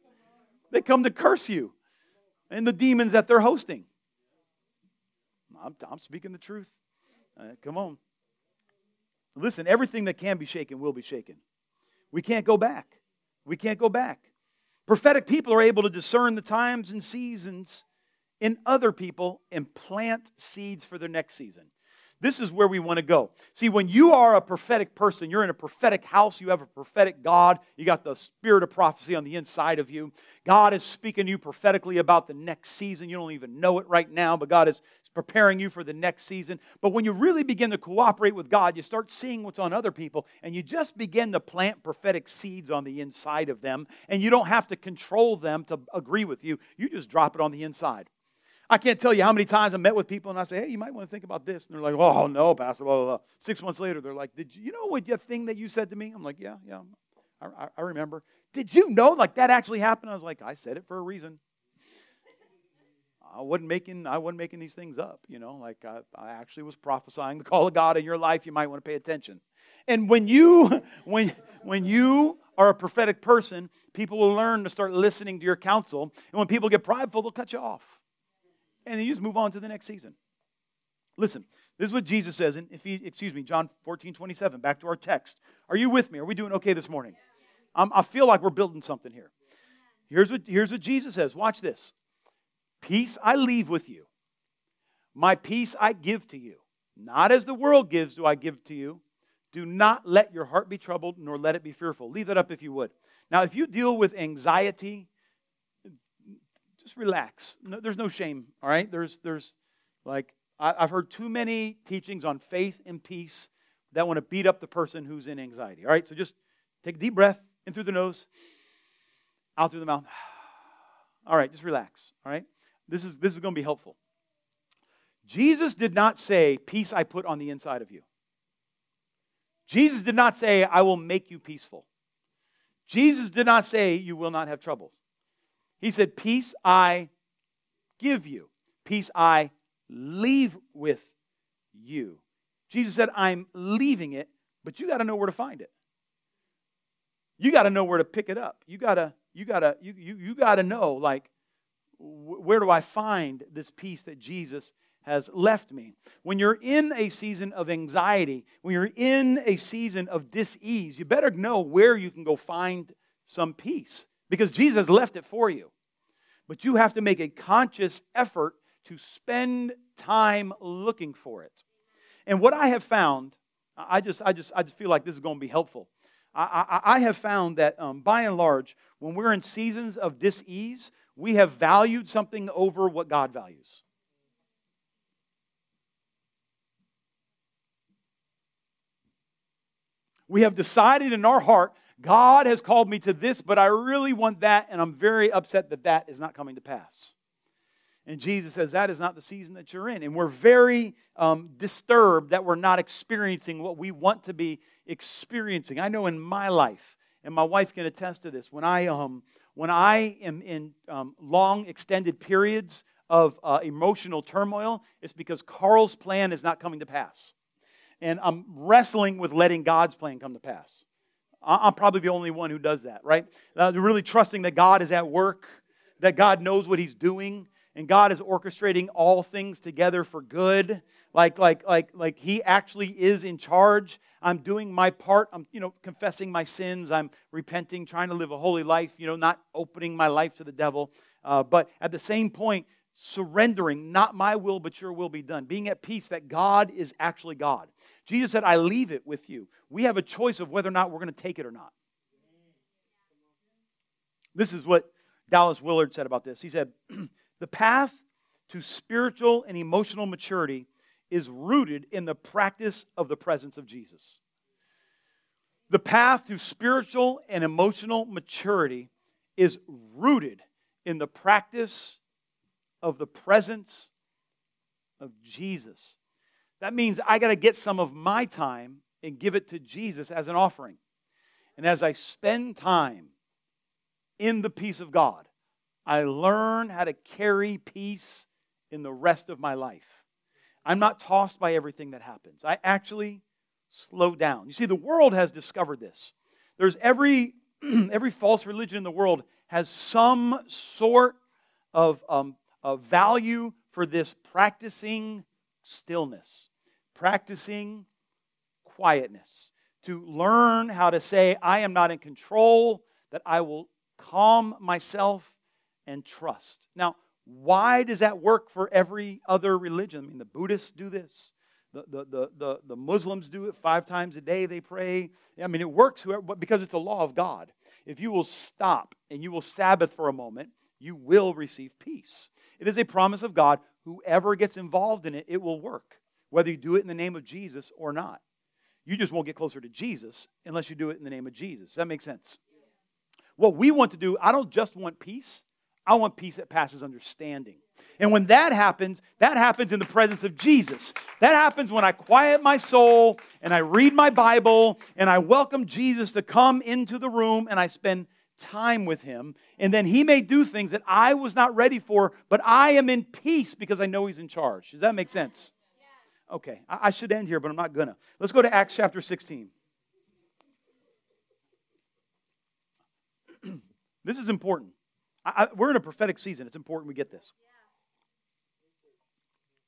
They come to curse you and the demons that they're hosting. I'm, I'm speaking the truth. Uh, come on. Listen, everything that can be shaken will be shaken. We can't go back. We can't go back. Prophetic people are able to discern the times and seasons in other people and plant seeds for their next season. This is where we want to go. See, when you are a prophetic person, you're in a prophetic house, you have a prophetic God, you got the spirit of prophecy on the inside of you. God is speaking to you prophetically about the next season. You don't even know it right now, but God is preparing you for the next season. But when you really begin to cooperate with God, you start seeing what's on other people, and you just begin to plant prophetic seeds on the inside of them, and you don't have to control them to agree with you. You just drop it on the inside. I can't tell you how many times I met with people and I say, hey, you might want to think about this. And they're like, oh, no, Pastor, blah, blah, blah. Six months later, they're like, did you, you know what thing that you said to me? I'm like, yeah, yeah, I, I remember. Did you know like that actually happened? I was like, I said it for a reason. I wasn't making I wasn't making these things up, you know. Like I, I actually was prophesying the call of God in your life. You might want to pay attention. And when you when when you are a prophetic person, people will learn to start listening to your counsel. And when people get prideful, they'll cut you off and then you just move on to the next season. Listen, this is what Jesus says in, if he, excuse me, John 14, 27, back to our text. Are you with me? Are we doing okay this morning? I feel like we're building something here. Here's what, here's what Jesus says. Watch this. Peace I leave with you. My peace I give to you. Not as the world gives do I give to you. Do not let your heart be troubled, nor let it be fearful. Leave that up if you would. Now, if you deal with anxiety, just relax. No, there's no shame, all right? There's, there's like, I, I've heard too many teachings on faith and peace that want to beat up the person who's in anxiety, all right? So just take a deep breath in through the nose, out through the mouth. [SIGHS] All right, just relax, all right? This is, this is going to be helpful. Jesus did not say, Peace I put on the inside of you. Jesus did not say, I will make you peaceful. Jesus did not say, You will not have troubles. He said, Peace I give you, peace I leave with you. Jesus said, I'm leaving it, but you got to know where to find it. you got to know where to pick it up. You got to you got to you you, you got to know like where do I find this peace that Jesus has left me? When you're in a season of anxiety, when you're in a season of dis-ease, you better know where you can go find some peace because Jesus left it for you. But you have to make a conscious effort to spend time looking for it. And what I have found, I just, I just, I just feel like this is going to be helpful. I, I, I have found that um, by and large, when we're in seasons of dis-ease, we have valued something over what God values. We have decided in our heart, God has called me to this, but I really want that, and I'm very upset that that is not coming to pass. And Jesus says, That is not the season that you're in. And we're very um, disturbed that we're not experiencing what we want to be experiencing. I know in my life, and my wife can attest to this, when I, um, when I am in um, long, extended periods of uh, emotional turmoil, it's because Carl's plan is not coming to pass. And I'm wrestling with letting God's plan come to pass. I'm probably the only one who does that, right? Uh, really trusting that God is at work, that God knows what He's doing, and God is orchestrating all things together for good. Like, like, like, like He actually is in charge. I'm doing my part. I'm, you know, confessing my sins. I'm repenting, trying to live a holy life. You know, not opening my life to the devil. Uh, but at the same point, surrendering, not my will, but your will be done. Being at peace that God is actually God. Jesus said, I leave it with you. We have a choice of whether or not we're going to take it or not. This is what Dallas Willard said about this. He said, [CLEARS THROAT] The path to spiritual and emotional maturity is rooted in the practice of the presence of Jesus. The path to spiritual and emotional maturity is rooted in the practice of the presence of Jesus. That means I got to get some of my time and give it to Jesus as an offering. And as I spend time in the peace of God, I learn how to carry peace in the rest of my life. I'm not tossed by everything that happens. I actually slow down. You see, the world has discovered this. There's every, [CLEARS THROAT] every false religion in the world has some sort of, um, of value for this practicing stillness, practicing quietness, to learn how to say, I am not in control, that I will calm myself and trust. Now, why does that work for every other religion? I mean, the Buddhists do this. The, the, the, the, the Muslims do it five times a day, they pray. I mean, it works because it's a law of God. If you will stop and you will Sabbath for a moment, you will receive peace. It is a promise of God. Whoever gets involved in it, it will work, whether you do it in the name of Jesus or not. You just won't get closer to Jesus unless you do it in the name of Jesus. That makes sense? What we want to do, I don't just want peace, I want peace that passes understanding. And when that happens, that happens in the presence of Jesus. That happens when I quiet my soul and I read my Bible and I welcome Jesus to come into the room and I spend time with him. And then he may do things that I was not ready for, but I am in peace because I know he's in charge. Does that make sense? Okay, I should end here, but I'm not gonna. Let's go to Acts chapter 16. [CLEARS THROAT] this is important. I, we're in a prophetic season. It's important we get this.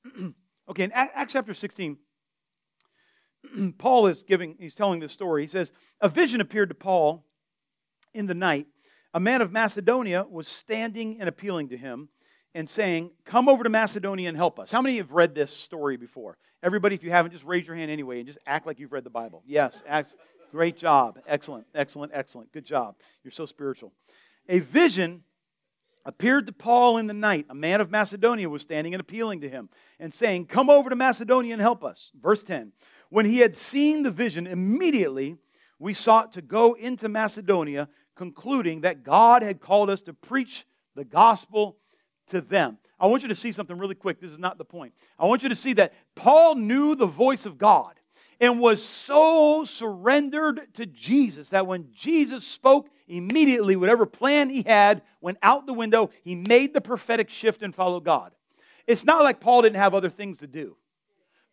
[CLEARS THROAT] okay, in Acts chapter 16, [CLEARS THROAT] Paul is giving, he's telling this story. He says, A vision appeared to Paul in the night. A man of Macedonia was standing and appealing to him and saying, Come over to Macedonia and help us. How many have read this story before? Everybody, if you haven't, just raise your hand anyway and just act like you've read the Bible. Yes, great job. Excellent, excellent, excellent. Good job. You're so spiritual. A vision appeared to Paul in the night. A man of Macedonia was standing and appealing to him and saying, Come over to Macedonia and help us. Verse 10 When he had seen the vision, immediately we sought to go into Macedonia, concluding that God had called us to preach the gospel to them. I want you to see something really quick. This is not the point. I want you to see that Paul knew the voice of God and was so surrendered to Jesus that when Jesus spoke, immediately whatever plan he had went out the window. He made the prophetic shift and followed God. It's not like Paul didn't have other things to do.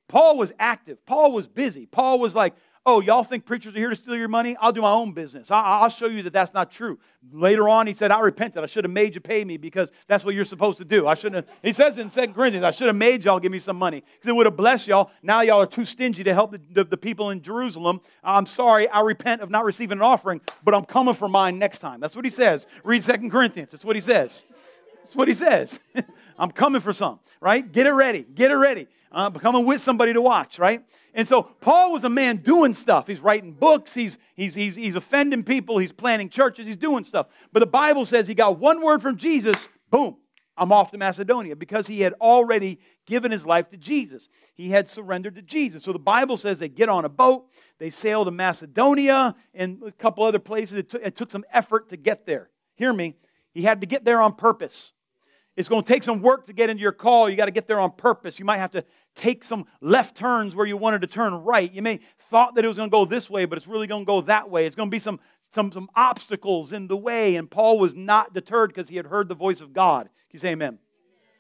Paul was active. Paul was busy. Paul was like, Oh, y'all think preachers are here to steal your money? I'll do my own business. I, will show you that that's not true. Later on, he said, I repented. I should have made you pay me because that's what you're supposed to do. I shouldn't have, he says in 2 Corinthians, I should have made y'all give me some money because it would have blessed y'all. Now y'all are too stingy to help the, the, the people in Jerusalem. I'm sorry. I repent of not receiving an offering, but I'm coming for mine next time. That's what he says. Read 2 Corinthians. That's what he says. That's what he says. [LAUGHS] I'm coming for some, right? Get it ready. Get it ready. Uh, coming with somebody to watch, right? And so Paul was a man doing stuff. He's writing books, he's, he's, he's, he's offending people, he's planning churches, he's doing stuff. But the Bible says he got one word from Jesus, boom, I'm off to Macedonia because he had already given his life to Jesus. He had surrendered to Jesus. So the Bible says they get on a boat, they sail to Macedonia and a couple other places. It it took some effort to get there. Hear me, he had to get there on purpose. It's going to take some work to get into your call. You got to get there on purpose. You might have to take some left turns where you wanted to turn right. You may thought that it was going to go this way, but it's really going to go that way. It's going to be some, some, some obstacles in the way. And Paul was not deterred because he had heard the voice of God. Can you say amen?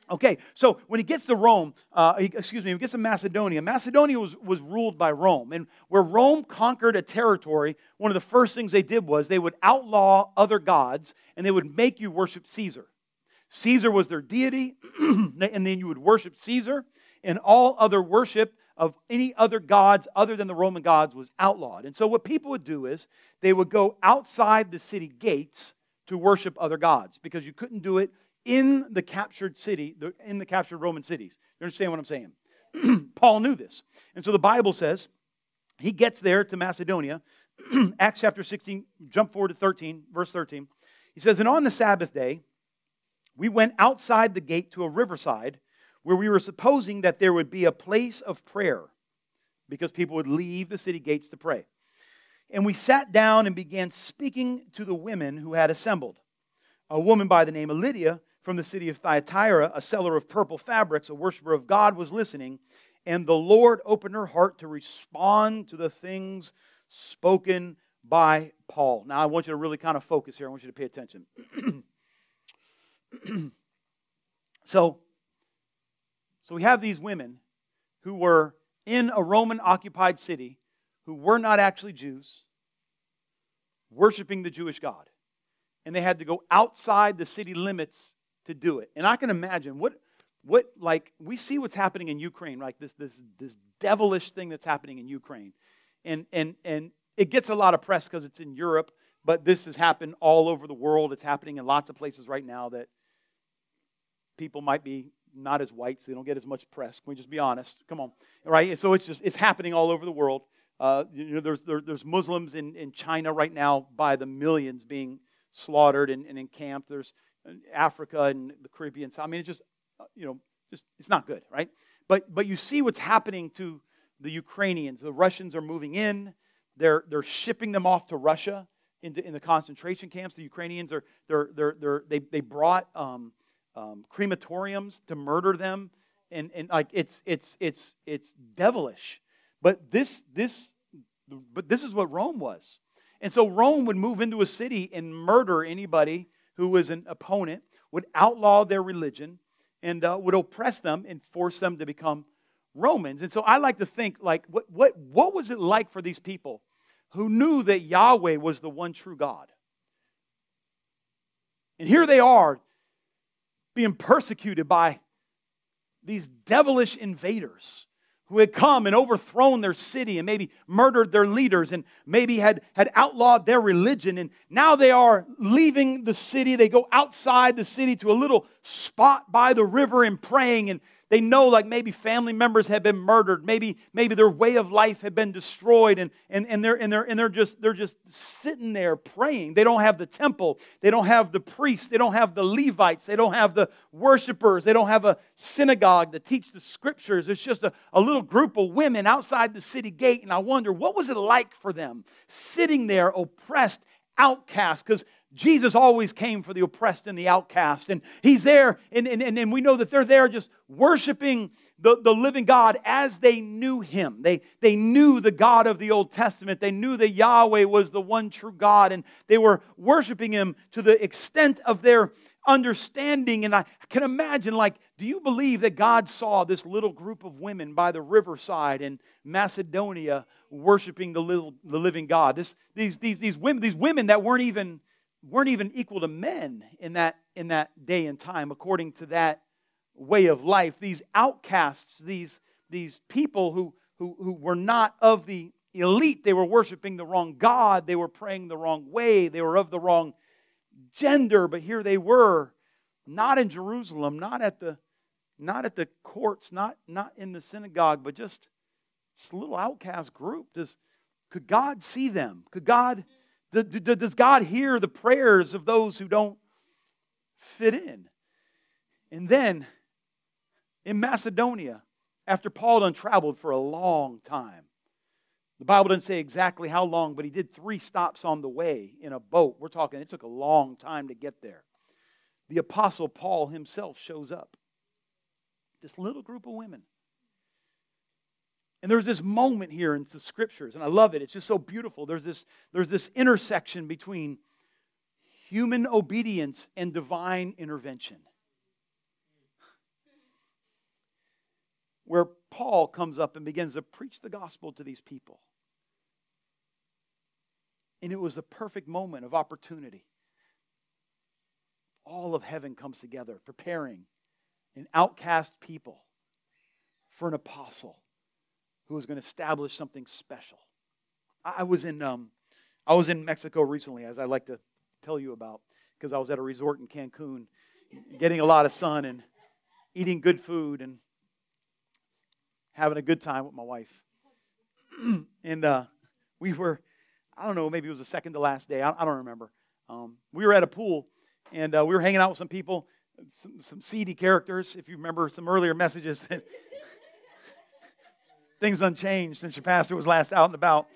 Okay, so when he gets to Rome, uh, excuse me, he gets to Macedonia. Macedonia was, was ruled by Rome. And where Rome conquered a territory, one of the first things they did was they would outlaw other gods and they would make you worship Caesar. Caesar was their deity, [CLEARS THROAT] and then you would worship Caesar, and all other worship of any other gods other than the Roman gods was outlawed. And so, what people would do is they would go outside the city gates to worship other gods because you couldn't do it in the captured city, in the captured Roman cities. You understand what I'm saying? [CLEARS THROAT] Paul knew this. And so the Bible says he gets there to Macedonia. [CLEARS THROAT] Acts chapter 16, jump forward to 13, verse 13. He says, And on the Sabbath day, we went outside the gate to a riverside where we were supposing that there would be a place of prayer because people would leave the city gates to pray. And we sat down and began speaking to the women who had assembled. A woman by the name of Lydia from the city of Thyatira, a seller of purple fabrics, a worshiper of God, was listening, and the Lord opened her heart to respond to the things spoken by Paul. Now, I want you to really kind of focus here. I want you to pay attention. [CLEARS THROAT] [CLEARS THROAT] so, so we have these women who were in a Roman occupied city who were not actually Jews, worshiping the Jewish God. And they had to go outside the city limits to do it. And I can imagine what what like we see what's happening in Ukraine, like this this this devilish thing that's happening in Ukraine. And and and it gets a lot of press because it's in Europe, but this has happened all over the world. It's happening in lots of places right now that people might be not as white, so they don't get as much press. Can we just be honest? Come on, right? So it's just it's happening all over the world. Uh, you know, there's there, there's Muslims in, in China right now by the millions being slaughtered and, and encamped. There's uh, Africa and the Caribbean. So I mean, it's just uh, you know, just it's not good, right? But but you see what's happening to the Ukrainians. The Russians are moving in. They're they're shipping them off to Russia into in the concentration camps. The Ukrainians are they're they're, they're they they brought. Um, um, crematoriums to murder them, and, and like it's it's it's it's devilish. But this this but this is what Rome was, and so Rome would move into a city and murder anybody who was an opponent, would outlaw their religion, and uh, would oppress them and force them to become Romans. And so I like to think like what what what was it like for these people who knew that Yahweh was the one true God? And here they are being persecuted by these devilish invaders who had come and overthrown their city and maybe murdered their leaders and maybe had, had outlawed their religion. And now they are leaving the city. They go outside the city to a little spot by the river and praying. And they know like maybe family members have been murdered. Maybe, maybe their way of life had been destroyed and, and, and, they're, and, they're, and they're, just, they're just sitting there praying. They don't have the temple. They don't have the priests. They don't have the Levites. They don't have the worshipers. They don't have a synagogue to teach the scriptures. It's just a, a little group of women outside the city gate. And I wonder, what was it like for them sitting there oppressed outcast because Jesus always came for the oppressed and the outcast. And he's there, and, and, and we know that they're there just worshiping the, the living God as they knew him. They, they knew the God of the Old Testament. They knew that Yahweh was the one true God, and they were worshiping him to the extent of their, understanding. And I can imagine, like, do you believe that God saw this little group of women by the riverside in Macedonia worshiping the, little, the living God? This, these, these, these, women, these women that weren't even, weren't even equal to men in that, in that day and time, according to that way of life. These outcasts, these, these people who, who, who were not of the elite. They were worshiping the wrong God. They were praying the wrong way. They were of the wrong gender, but here they were, not in Jerusalem, not at the, not at the courts, not, not in the synagogue, but just this little outcast group. Does, could God see them? Could God, does God hear the prayers of those who don't fit in? And then in Macedonia, after Paul had traveled for a long time, the Bible doesn't say exactly how long, but he did three stops on the way in a boat. We're talking, it took a long time to get there. The Apostle Paul himself shows up. This little group of women. And there's this moment here in the scriptures, and I love it. It's just so beautiful. There's this, there's this intersection between human obedience and divine intervention. Where Paul comes up and begins to preach the gospel to these people. And it was a perfect moment of opportunity. All of heaven comes together, preparing an outcast people for an apostle who was going to establish something special. I was in, um, I was in Mexico recently, as I like to tell you about, because I was at a resort in Cancun, getting a lot of sun and eating good food and having a good time with my wife. [CLEARS THROAT] and uh, we were I don't know, maybe it was the second to last day. I, I don't remember. Um, we were at a pool and uh, we were hanging out with some people, some, some seedy characters. If you remember some earlier messages, things unchanged since your pastor was last out and about.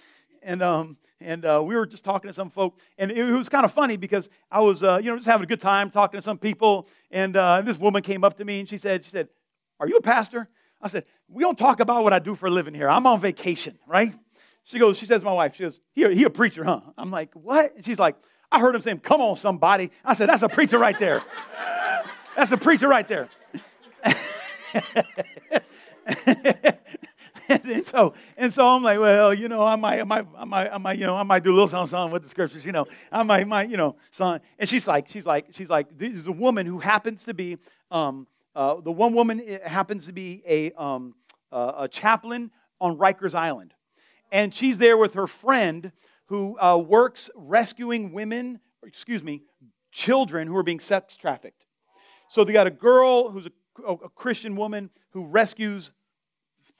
And um, and uh, we were just talking to some folk, and it, was kind of funny because I was, uh, you know, just having a good time talking to some people, and uh, this woman came up to me and she said, she said, "Are you a pastor?" I said, "We don't talk about what I do for a living here. I'm on vacation, right?" She goes, she says to my wife, she goes, he, he a preacher, huh? I'm like, what? And she's like, I heard him saying, come on, somebody. I said, that's a preacher right there. That's a preacher right there. [LAUGHS] [LAUGHS] and so, and so I'm like, well, you know, I might, I might, I might, I might, you know, I might do a little something, something with the scriptures, you know, I might, might, you know, son. And she's like, she's like, she's like, this is a woman who happens to be, um, uh, the one woman happens to be a, um, uh, a chaplain on Rikers Island and she's there with her friend who uh, works rescuing women, excuse me, children who are being sex trafficked. So they got a girl who's a, a Christian woman who rescues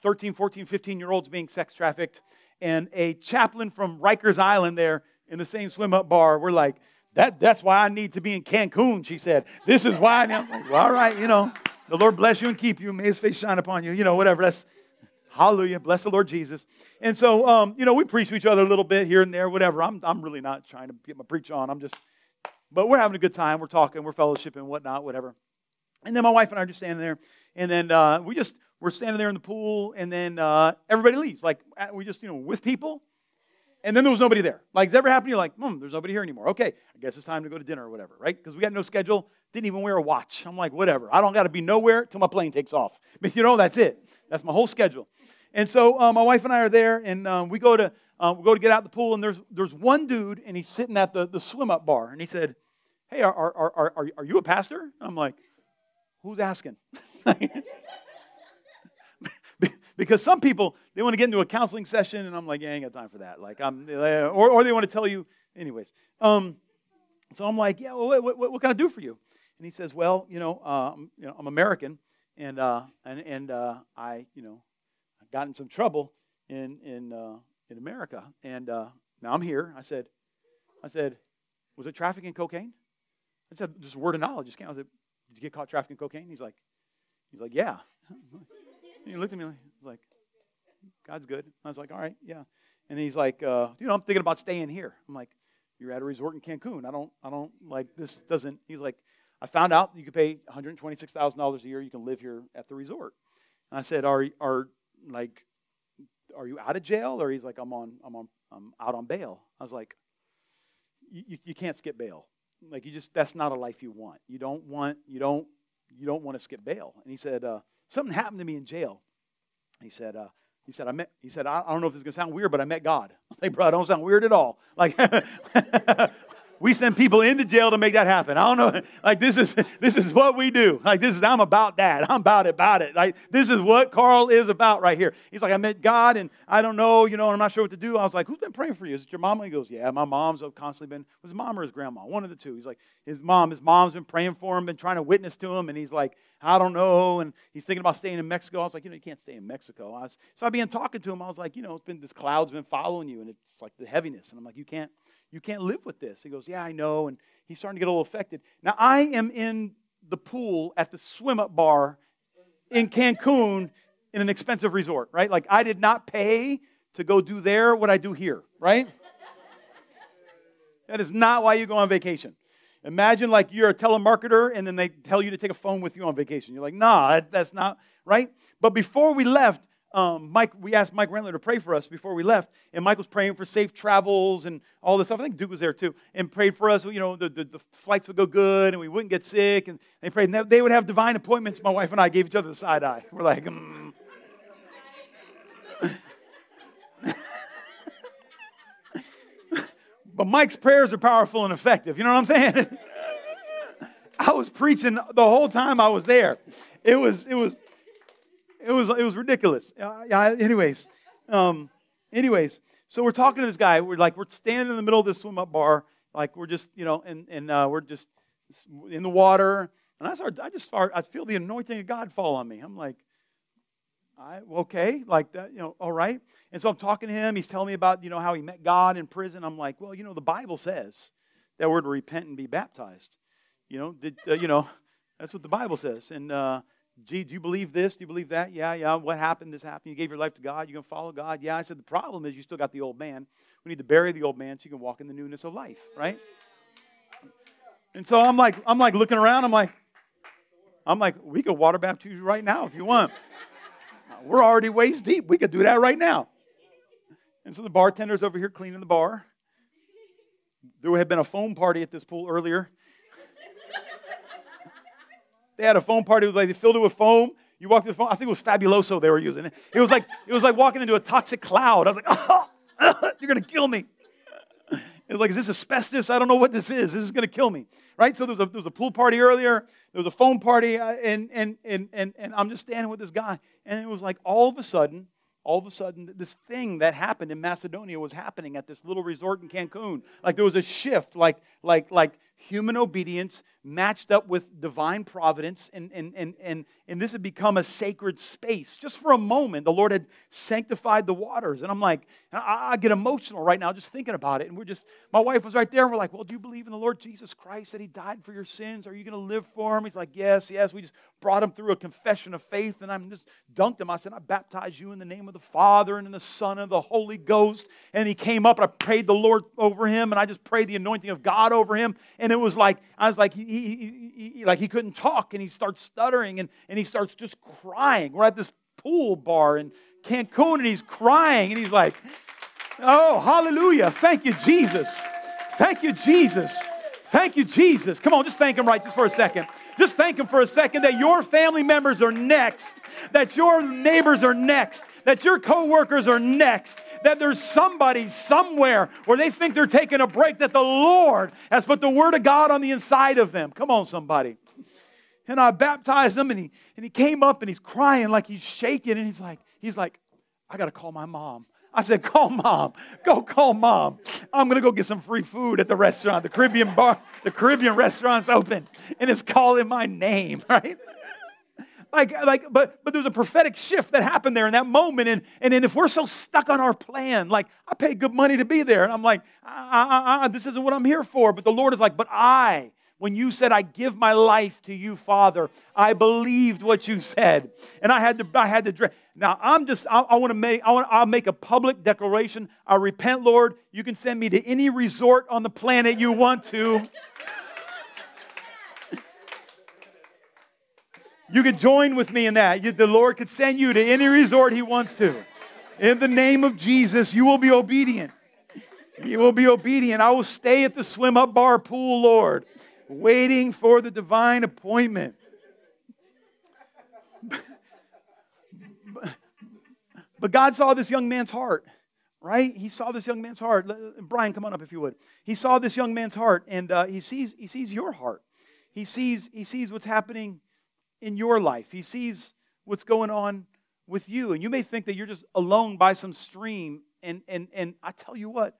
13, 14, 15 year olds being sex trafficked, and a chaplain from Rikers Island there in the same swim up bar. We're like, that, that's why I need to be in Cancun, she said. This is why. I'm like, well, all right, you know, the Lord bless you and keep you. May his face shine upon you. You know, whatever. That's, Hallelujah. Bless the Lord Jesus. And so, um, you know, we preach to each other a little bit here and there, whatever. I'm, I'm really not trying to get my preach on. I'm just, but we're having a good time. We're talking, we're fellowshipping, whatnot, whatever. And then my wife and I are just standing there. And then uh, we just, we're standing there in the pool. And then uh, everybody leaves. Like, we just, you know, with people. And then there was nobody there. Like, it's ever happened? You're like, hmm, there's nobody here anymore. Okay, I guess it's time to go to dinner or whatever, right? Because we got no schedule. Didn't even wear a watch. I'm like, whatever. I don't got to be nowhere till my plane takes off. But [LAUGHS] you know, that's it. That's my whole schedule. And so uh, my wife and I are there, and um, we go to uh, we go to get out the pool, and there's there's one dude, and he's sitting at the, the swim up bar, and he said, "Hey, are are are are, are you a pastor?" I'm like, "Who's asking?" [LAUGHS] [LAUGHS] because some people they want to get into a counseling session, and I'm like, "Yeah, I ain't got time for that." Like I'm, or or they want to tell you, anyways. Um, so I'm like, "Yeah, well, what, what, what, can I do for you?" And he says, "Well, you know, uh, I'm, you know, I'm American, and uh, and and uh, I, you know, got in some trouble in in uh, in America, and uh, now I'm here. I said, I said, was it trafficking cocaine? I said, just a word of knowledge. Just I said, did you get caught trafficking cocaine? He's like, he's like, yeah. [LAUGHS] he looked at me like, God's good. I was like, all right, yeah. And he's like, uh, you know, I'm thinking about staying here. I'm like, you're at a resort in Cancun. I don't, I don't like this. Doesn't. He's like, I found out you could pay 126 thousand dollars a year. You can live here at the resort. And I said, are are like, are you out of jail? Or he's like, I'm on, I'm on, I'm out on bail. I was like, you, you can't skip bail. like you just that's not a life you want. You don't want you don't you don't want to skip bail. And he said, uh, something happened to me in jail. He said, uh, he said, I met, he said, I, I don't know if this is going to sound weird, but I met God. [LAUGHS] Like, bro, don't sound weird at all. Like, [LAUGHS] we send people into jail to make that happen. I don't know. [LAUGHS] Like this is [LAUGHS] this is what we do. Like this is I'm about that. I'm about it, about it. Like this is what Carl is about right here. He's like, I met God and I don't know, you know, and I'm not sure what to do. I was like, Who's been praying for you? Is it your mama? He goes, Yeah, my mom's constantly been was mom or his grandma, one of the two. He's like, his mom, his mom's been praying for him, been trying to witness to him, and he's like, I don't know. And he's thinking about staying in Mexico. I was like, you know, you can't stay in Mexico. I was, so I began talking to him. I was like, you know, it's been this cloud's been following you, and it's like the heaviness. And I'm like, you can't you can't live with this. He goes, Yeah, I know. And he's starting to get a little affected. Now, I am in the pool at the swim up bar in Cancun in an expensive resort, right? Like, I did not pay to go do there what I do here, right? that is not why you go on vacation. Imagine like you're a telemarketer and then they tell you to take a phone with you on vacation. You're like, nah, that's not right. But before we left, um, Mike, we asked Mike Rentler to pray for us before we left, and Mike was praying for safe travels and all this stuff. I think Duke was there too, and prayed for us. You know, the, the, the flights would go good and we wouldn't get sick. And they prayed, and they would have divine appointments. My wife and I gave each other the side eye. We're like, mm. [LAUGHS] but Mike's prayers are powerful and effective. You know what I'm saying? [LAUGHS] I was preaching the whole time I was there. It was, it was, it was it was ridiculous. Uh, yeah, anyways, um, anyways, so we're talking to this guy. We're like we're standing in the middle of this swim up bar, like we're just you know, and and uh, we're just in the water. And I start, I just start, I feel the anointing of God fall on me. I'm like, I, okay, like that, you know, all right. And so I'm talking to him. He's telling me about, you know, how he met God in prison. I'm like, well, you know, the Bible says that we're to repent and be baptized. You know, did, uh, you know, that's what the Bible says. And uh, Gee, do you believe this? Do you believe that? Yeah, yeah. What happened? This happened. You gave your life to God. You're going to follow God. Yeah. I said, the problem is you still got the old man. We need to bury the old man so you can walk in the newness of life, right? And so I'm like, I'm like looking around. I'm like, I'm like, we could water baptize you right now if you want. We're already waist deep. We could do that right now. And so the bartender's over here cleaning the bar. There had been a foam party at this pool earlier. They had a foam party, like they filled it with foam. You walked through the foam. I think it was Fabuloso they were using. It was like it was like walking into a toxic cloud. I was like, oh, [LAUGHS] you're gonna kill me. It was like, is this asbestos? I don't know what this is. This is gonna kill me, right? So there was a, there was a pool party earlier. There was a foam party, uh, and and and and and I'm just standing with this guy, and it was like all of a sudden, all of a sudden, this thing that happened in Macedonia was happening at this little resort in Cancun. Like there was a shift, like like like human obedience matched up with divine providence, and, and, and, and, and this had become a sacred space. Just for a moment, the Lord had sanctified the waters. And I'm like, I, I, get emotional right now just thinking about it. And we're just, my wife was right there, and we're like, Well, do you believe in the Lord Jesus Christ that He died for your sins? Are you going to live for Him? He's like, Yes, yes. We just brought him through a confession of faith, and I'm just dunked him. I said, I baptize you in the name of the Father and in the Son and the Holy Ghost. And he came up, and I prayed the Lord over him, and I just prayed the anointing of God over him. And it was like, I was like, he, he, he, like he couldn't talk, and he starts stuttering, and, and he starts just crying. We're at this pool bar in Cancun, and he's crying, and he's like, Oh, hallelujah. Thank you, Jesus. Thank you, Jesus. Thank you, Jesus. Come on, just thank him right just for a second. Just thank Him for a second that your family members are next, that your neighbors are next, that your coworkers are next, that there's somebody somewhere where they think they're taking a break, that the Lord has put the Word of God on the inside of them. Come on, somebody. And I baptized him, and he, and he came up and he's crying like he's shaking, and he's like, he's like, I got to call my mom. I said, call mom. Go call mom. I'm to go get some free food at the restaurant. The Caribbean bar, the Caribbean restaurant's open and it's calling my name, [LAUGHS] right? Like, like, but but there's a prophetic shift that happened there in that moment. And, and then if we're so stuck on our plan, like I paid good money to be there, and I'm like, ah, ah, ah, this isn't what I'm here for. But the Lord is like, but I when you said, I give my life to you, Father, I believed what you said. And I had to, I had to, now I'm just, I, I want to make, I want, I'll make a public declaration. I repent, Lord. You can send me to any resort on the planet you want to. You could join with me in that. You, the Lord could send you to any resort He wants to. In the name of Jesus, you will be obedient. You will be obedient. I will stay at the swim up bar pool, Lord, waiting for the divine appointment. But God saw this young man's heart, right? He saw this young man's heart. Brian, come on up if you would. He saw this young man's heart, and uh, he sees he sees your heart. He sees he sees what's happening in your life. He sees what's going on with you, and you may think that you're just alone by some stream. And and and I tell you what,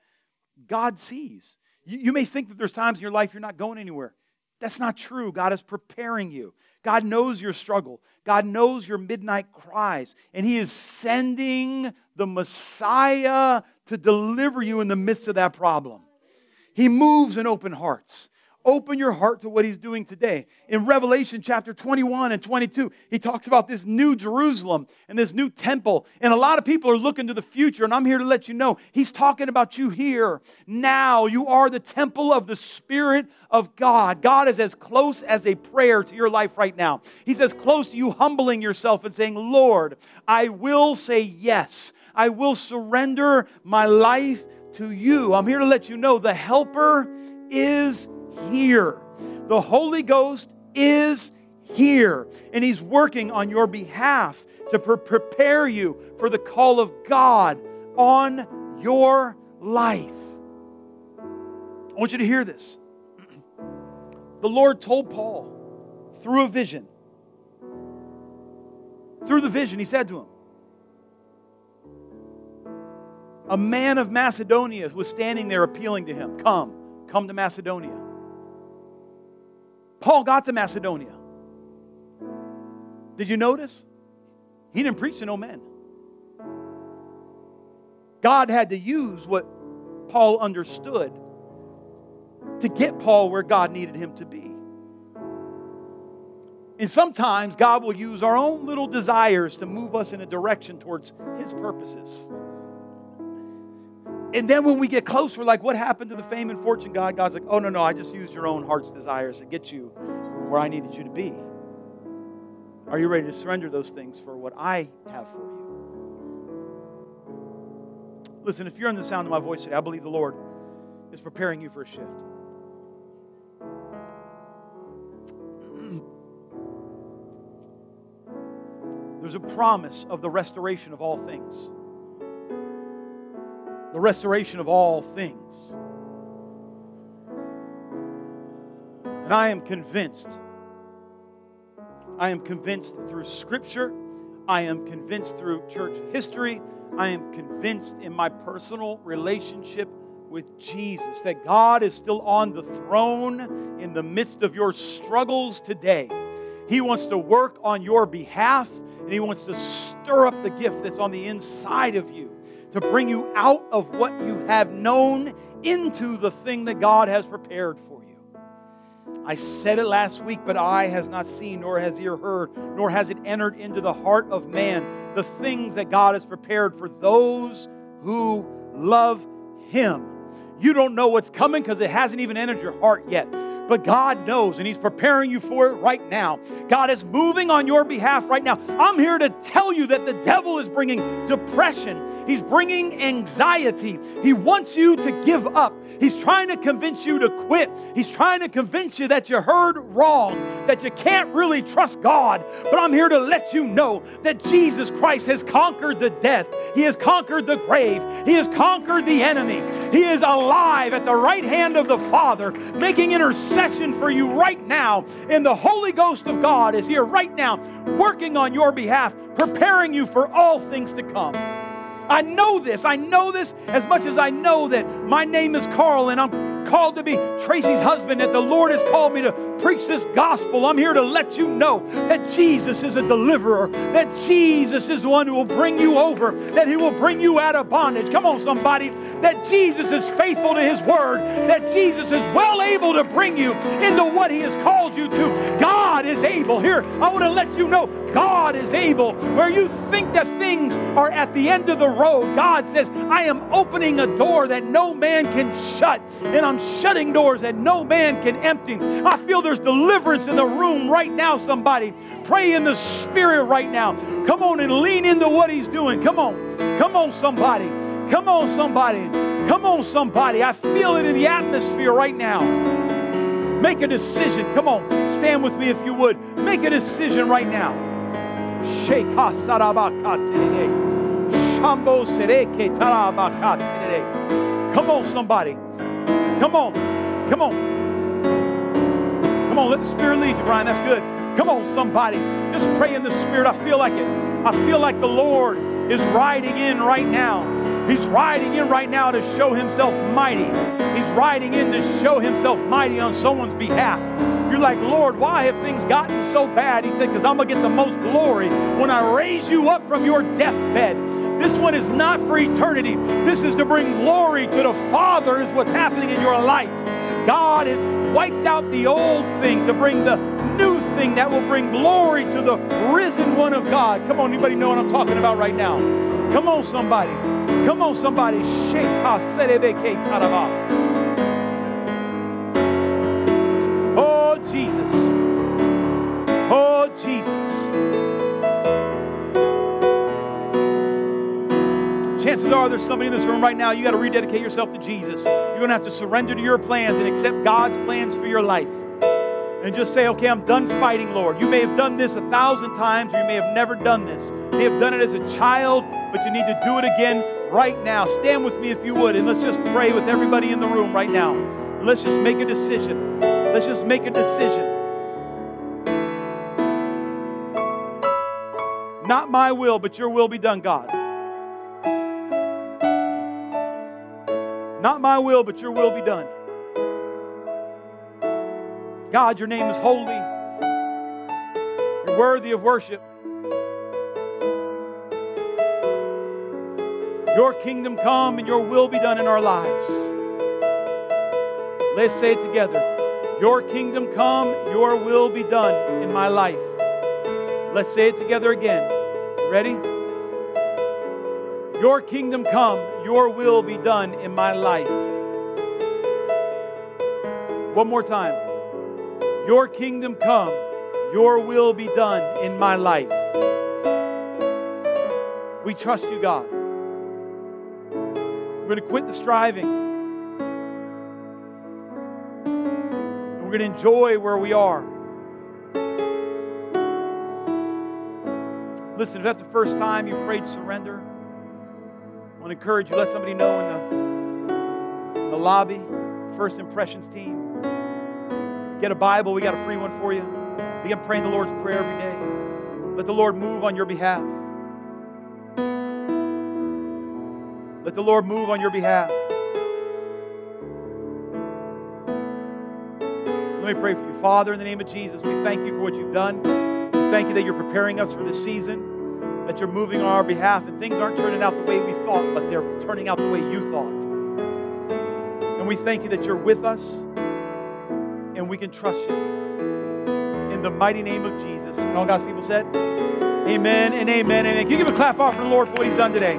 God sees. You, you may think that there's times in your life you're not going anywhere. That's not true. God is preparing you. God knows your struggle. God knows your midnight cries. And He is sending the Messiah to deliver you in the midst of that problem. He moves in open hearts. Open your heart to what he's doing today. In Revelation chapter 21 and 22, he talks about this new Jerusalem and this new temple. And a lot of people are looking to the future, and I'm here to let you know he's talking about you here. Now, you are the temple of the Spirit of God. God is as close as a prayer to your life right now. He's as close to you humbling yourself and saying, Lord, I will say yes. I will surrender my life to you. I'm here to let you know the helper is here. The Holy Ghost is here, and He's working on your behalf to pre- prepare you for the call of God on your life. I want you to hear this. [CLEARS THROAT] The Lord told Paul through a vision, through the vision, He said to him, A man of Macedonia was standing there appealing to him, Come, come to Macedonia. Paul got to Macedonia. Did you notice? He didn't preach to no men. God had to use what Paul understood to get Paul where God needed him to be. And sometimes God will use our own little desires to move us in a direction towards his purposes. And then when we get close, we're like, what happened to the fame and fortune God? God's like, oh, no, no, I just used your own heart's desires to get you where I needed you to be. Are you ready to surrender those things for what I have for you? Listen, if you're in the sound of my voice today, I believe the Lord is preparing you for a shift. [CLEARS THROAT] There's a promise of the restoration of all things the restoration of all things. And I am convinced, I am convinced through Scripture, I am convinced through church history, I am convinced in my personal relationship with Jesus that God is still on the throne in the midst of your struggles today. He wants to work on your behalf and He wants to stir up the gift that's on the inside of you to bring you out of what you have known into the thing that God has prepared for you. I said it last week, but eye has not seen, nor has ear heard, nor has it entered into the heart of man the things that God has prepared for those who love Him. You don't know what's coming because it hasn't even entered your heart yet. But God knows, and He's preparing you for it right now. God is moving on your behalf right now. I'm here to tell you that the devil is bringing depression, he's bringing anxiety. He wants you to give up. He's trying to convince you to quit. He's trying to convince you that you heard wrong, that you can't really trust God. But I'm here to let you know that Jesus Christ has conquered the death, He has conquered the grave, He has conquered the enemy. He is alive at the right hand of the Father, making intercession for you right now. And the Holy Ghost of God is here right now, working on your behalf, preparing you for all things to come. I know this. I know this as much as I know that my name is Carl and I'm called to be Tracy's husband, that the Lord has called me to preach this gospel. I'm here to let you know that Jesus is a deliverer, that Jesus is the one who will bring you over, that he will bring you out of bondage. Come on, somebody. That Jesus is faithful to his word, that Jesus is well able to bring you into what he has called you to. God is able. Here, I want to let you know God is able. Where you think that things are at the end of the road, God says, I am opening a door that no man can shut, and I'm shutting doors that no man can empty. I feel there's deliverance in the room right now, somebody. Pray in the spirit right now. Come on and lean into what he's doing. Come on. Come on, somebody. Come on, somebody. Come on, somebody. I feel it in the atmosphere right now. Make a decision. Come on, stand with me if you would. Make a decision right now. Come on, somebody. Come on. Come on. Come on, let the Spirit lead you, Brian. That's good. Come on, somebody. Just pray in the Spirit. I feel like it. I feel like the Lord is riding in right now. He's riding in right now to show himself mighty. He's riding in to show himself mighty on someone's behalf. You're like, Lord, why have things gotten so bad? He said, because I'm going to get the most glory when I raise you up from your deathbed. This one is not for eternity. This is to bring glory to the Father, is what's happening in your life. God has wiped out the old thing to bring the new thing that will bring glory to the risen one of God. Come on, anybody know what I'm talking about right now? Come on, somebody. Come on, somebody. Oh, Jesus. Oh, Jesus. Chances are there's somebody in this room right now, you got to rededicate yourself to Jesus. You're going to have to surrender to your plans and accept God's plans for your life and just say, okay, I'm done fighting, Lord. You may have done this a thousand times, or you may have never done this. You may have done it as a child, but you need to do it again right now. Stand with me if you would, and let's just pray with everybody in the room right now. let's just make a decision. Let's just make a decision. Not my will, but your will be done, God. Not my will, but your will be done. God, your name is holy. You're worthy of worship. Your kingdom come and your will be done in our lives. Let's say it together. Your kingdom come, your will be done in my life. Let's say it together again. Ready? Your kingdom come, your will be done in my life. One more time. Your kingdom come, your will be done in my life. We trust you, God. We're going to quit the striving. Going to enjoy where we are. Listen, if that's the first time you prayed surrender, I want to encourage you, let somebody know in the, in the lobby, First Impressions team. Get a Bible, we got a free one for you. Begin praying the Lord's Prayer every day. Let the Lord move on your behalf. Let the Lord move on your behalf. Let me pray for you. Father, in the name of Jesus, we thank you for what you've done. We thank you that you're preparing us for this season, that you're moving on our behalf, and things aren't turning out the way we thought, but they're turning out the way you thought. And we thank you that you're with us and we can trust you. In the mighty name of Jesus. And all God's people said, Amen and amen. Amen. Can you give a clap off for the Lord for what He's done today?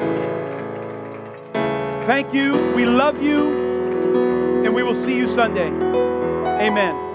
Thank you. We love you. And we will see you Sunday. Amen.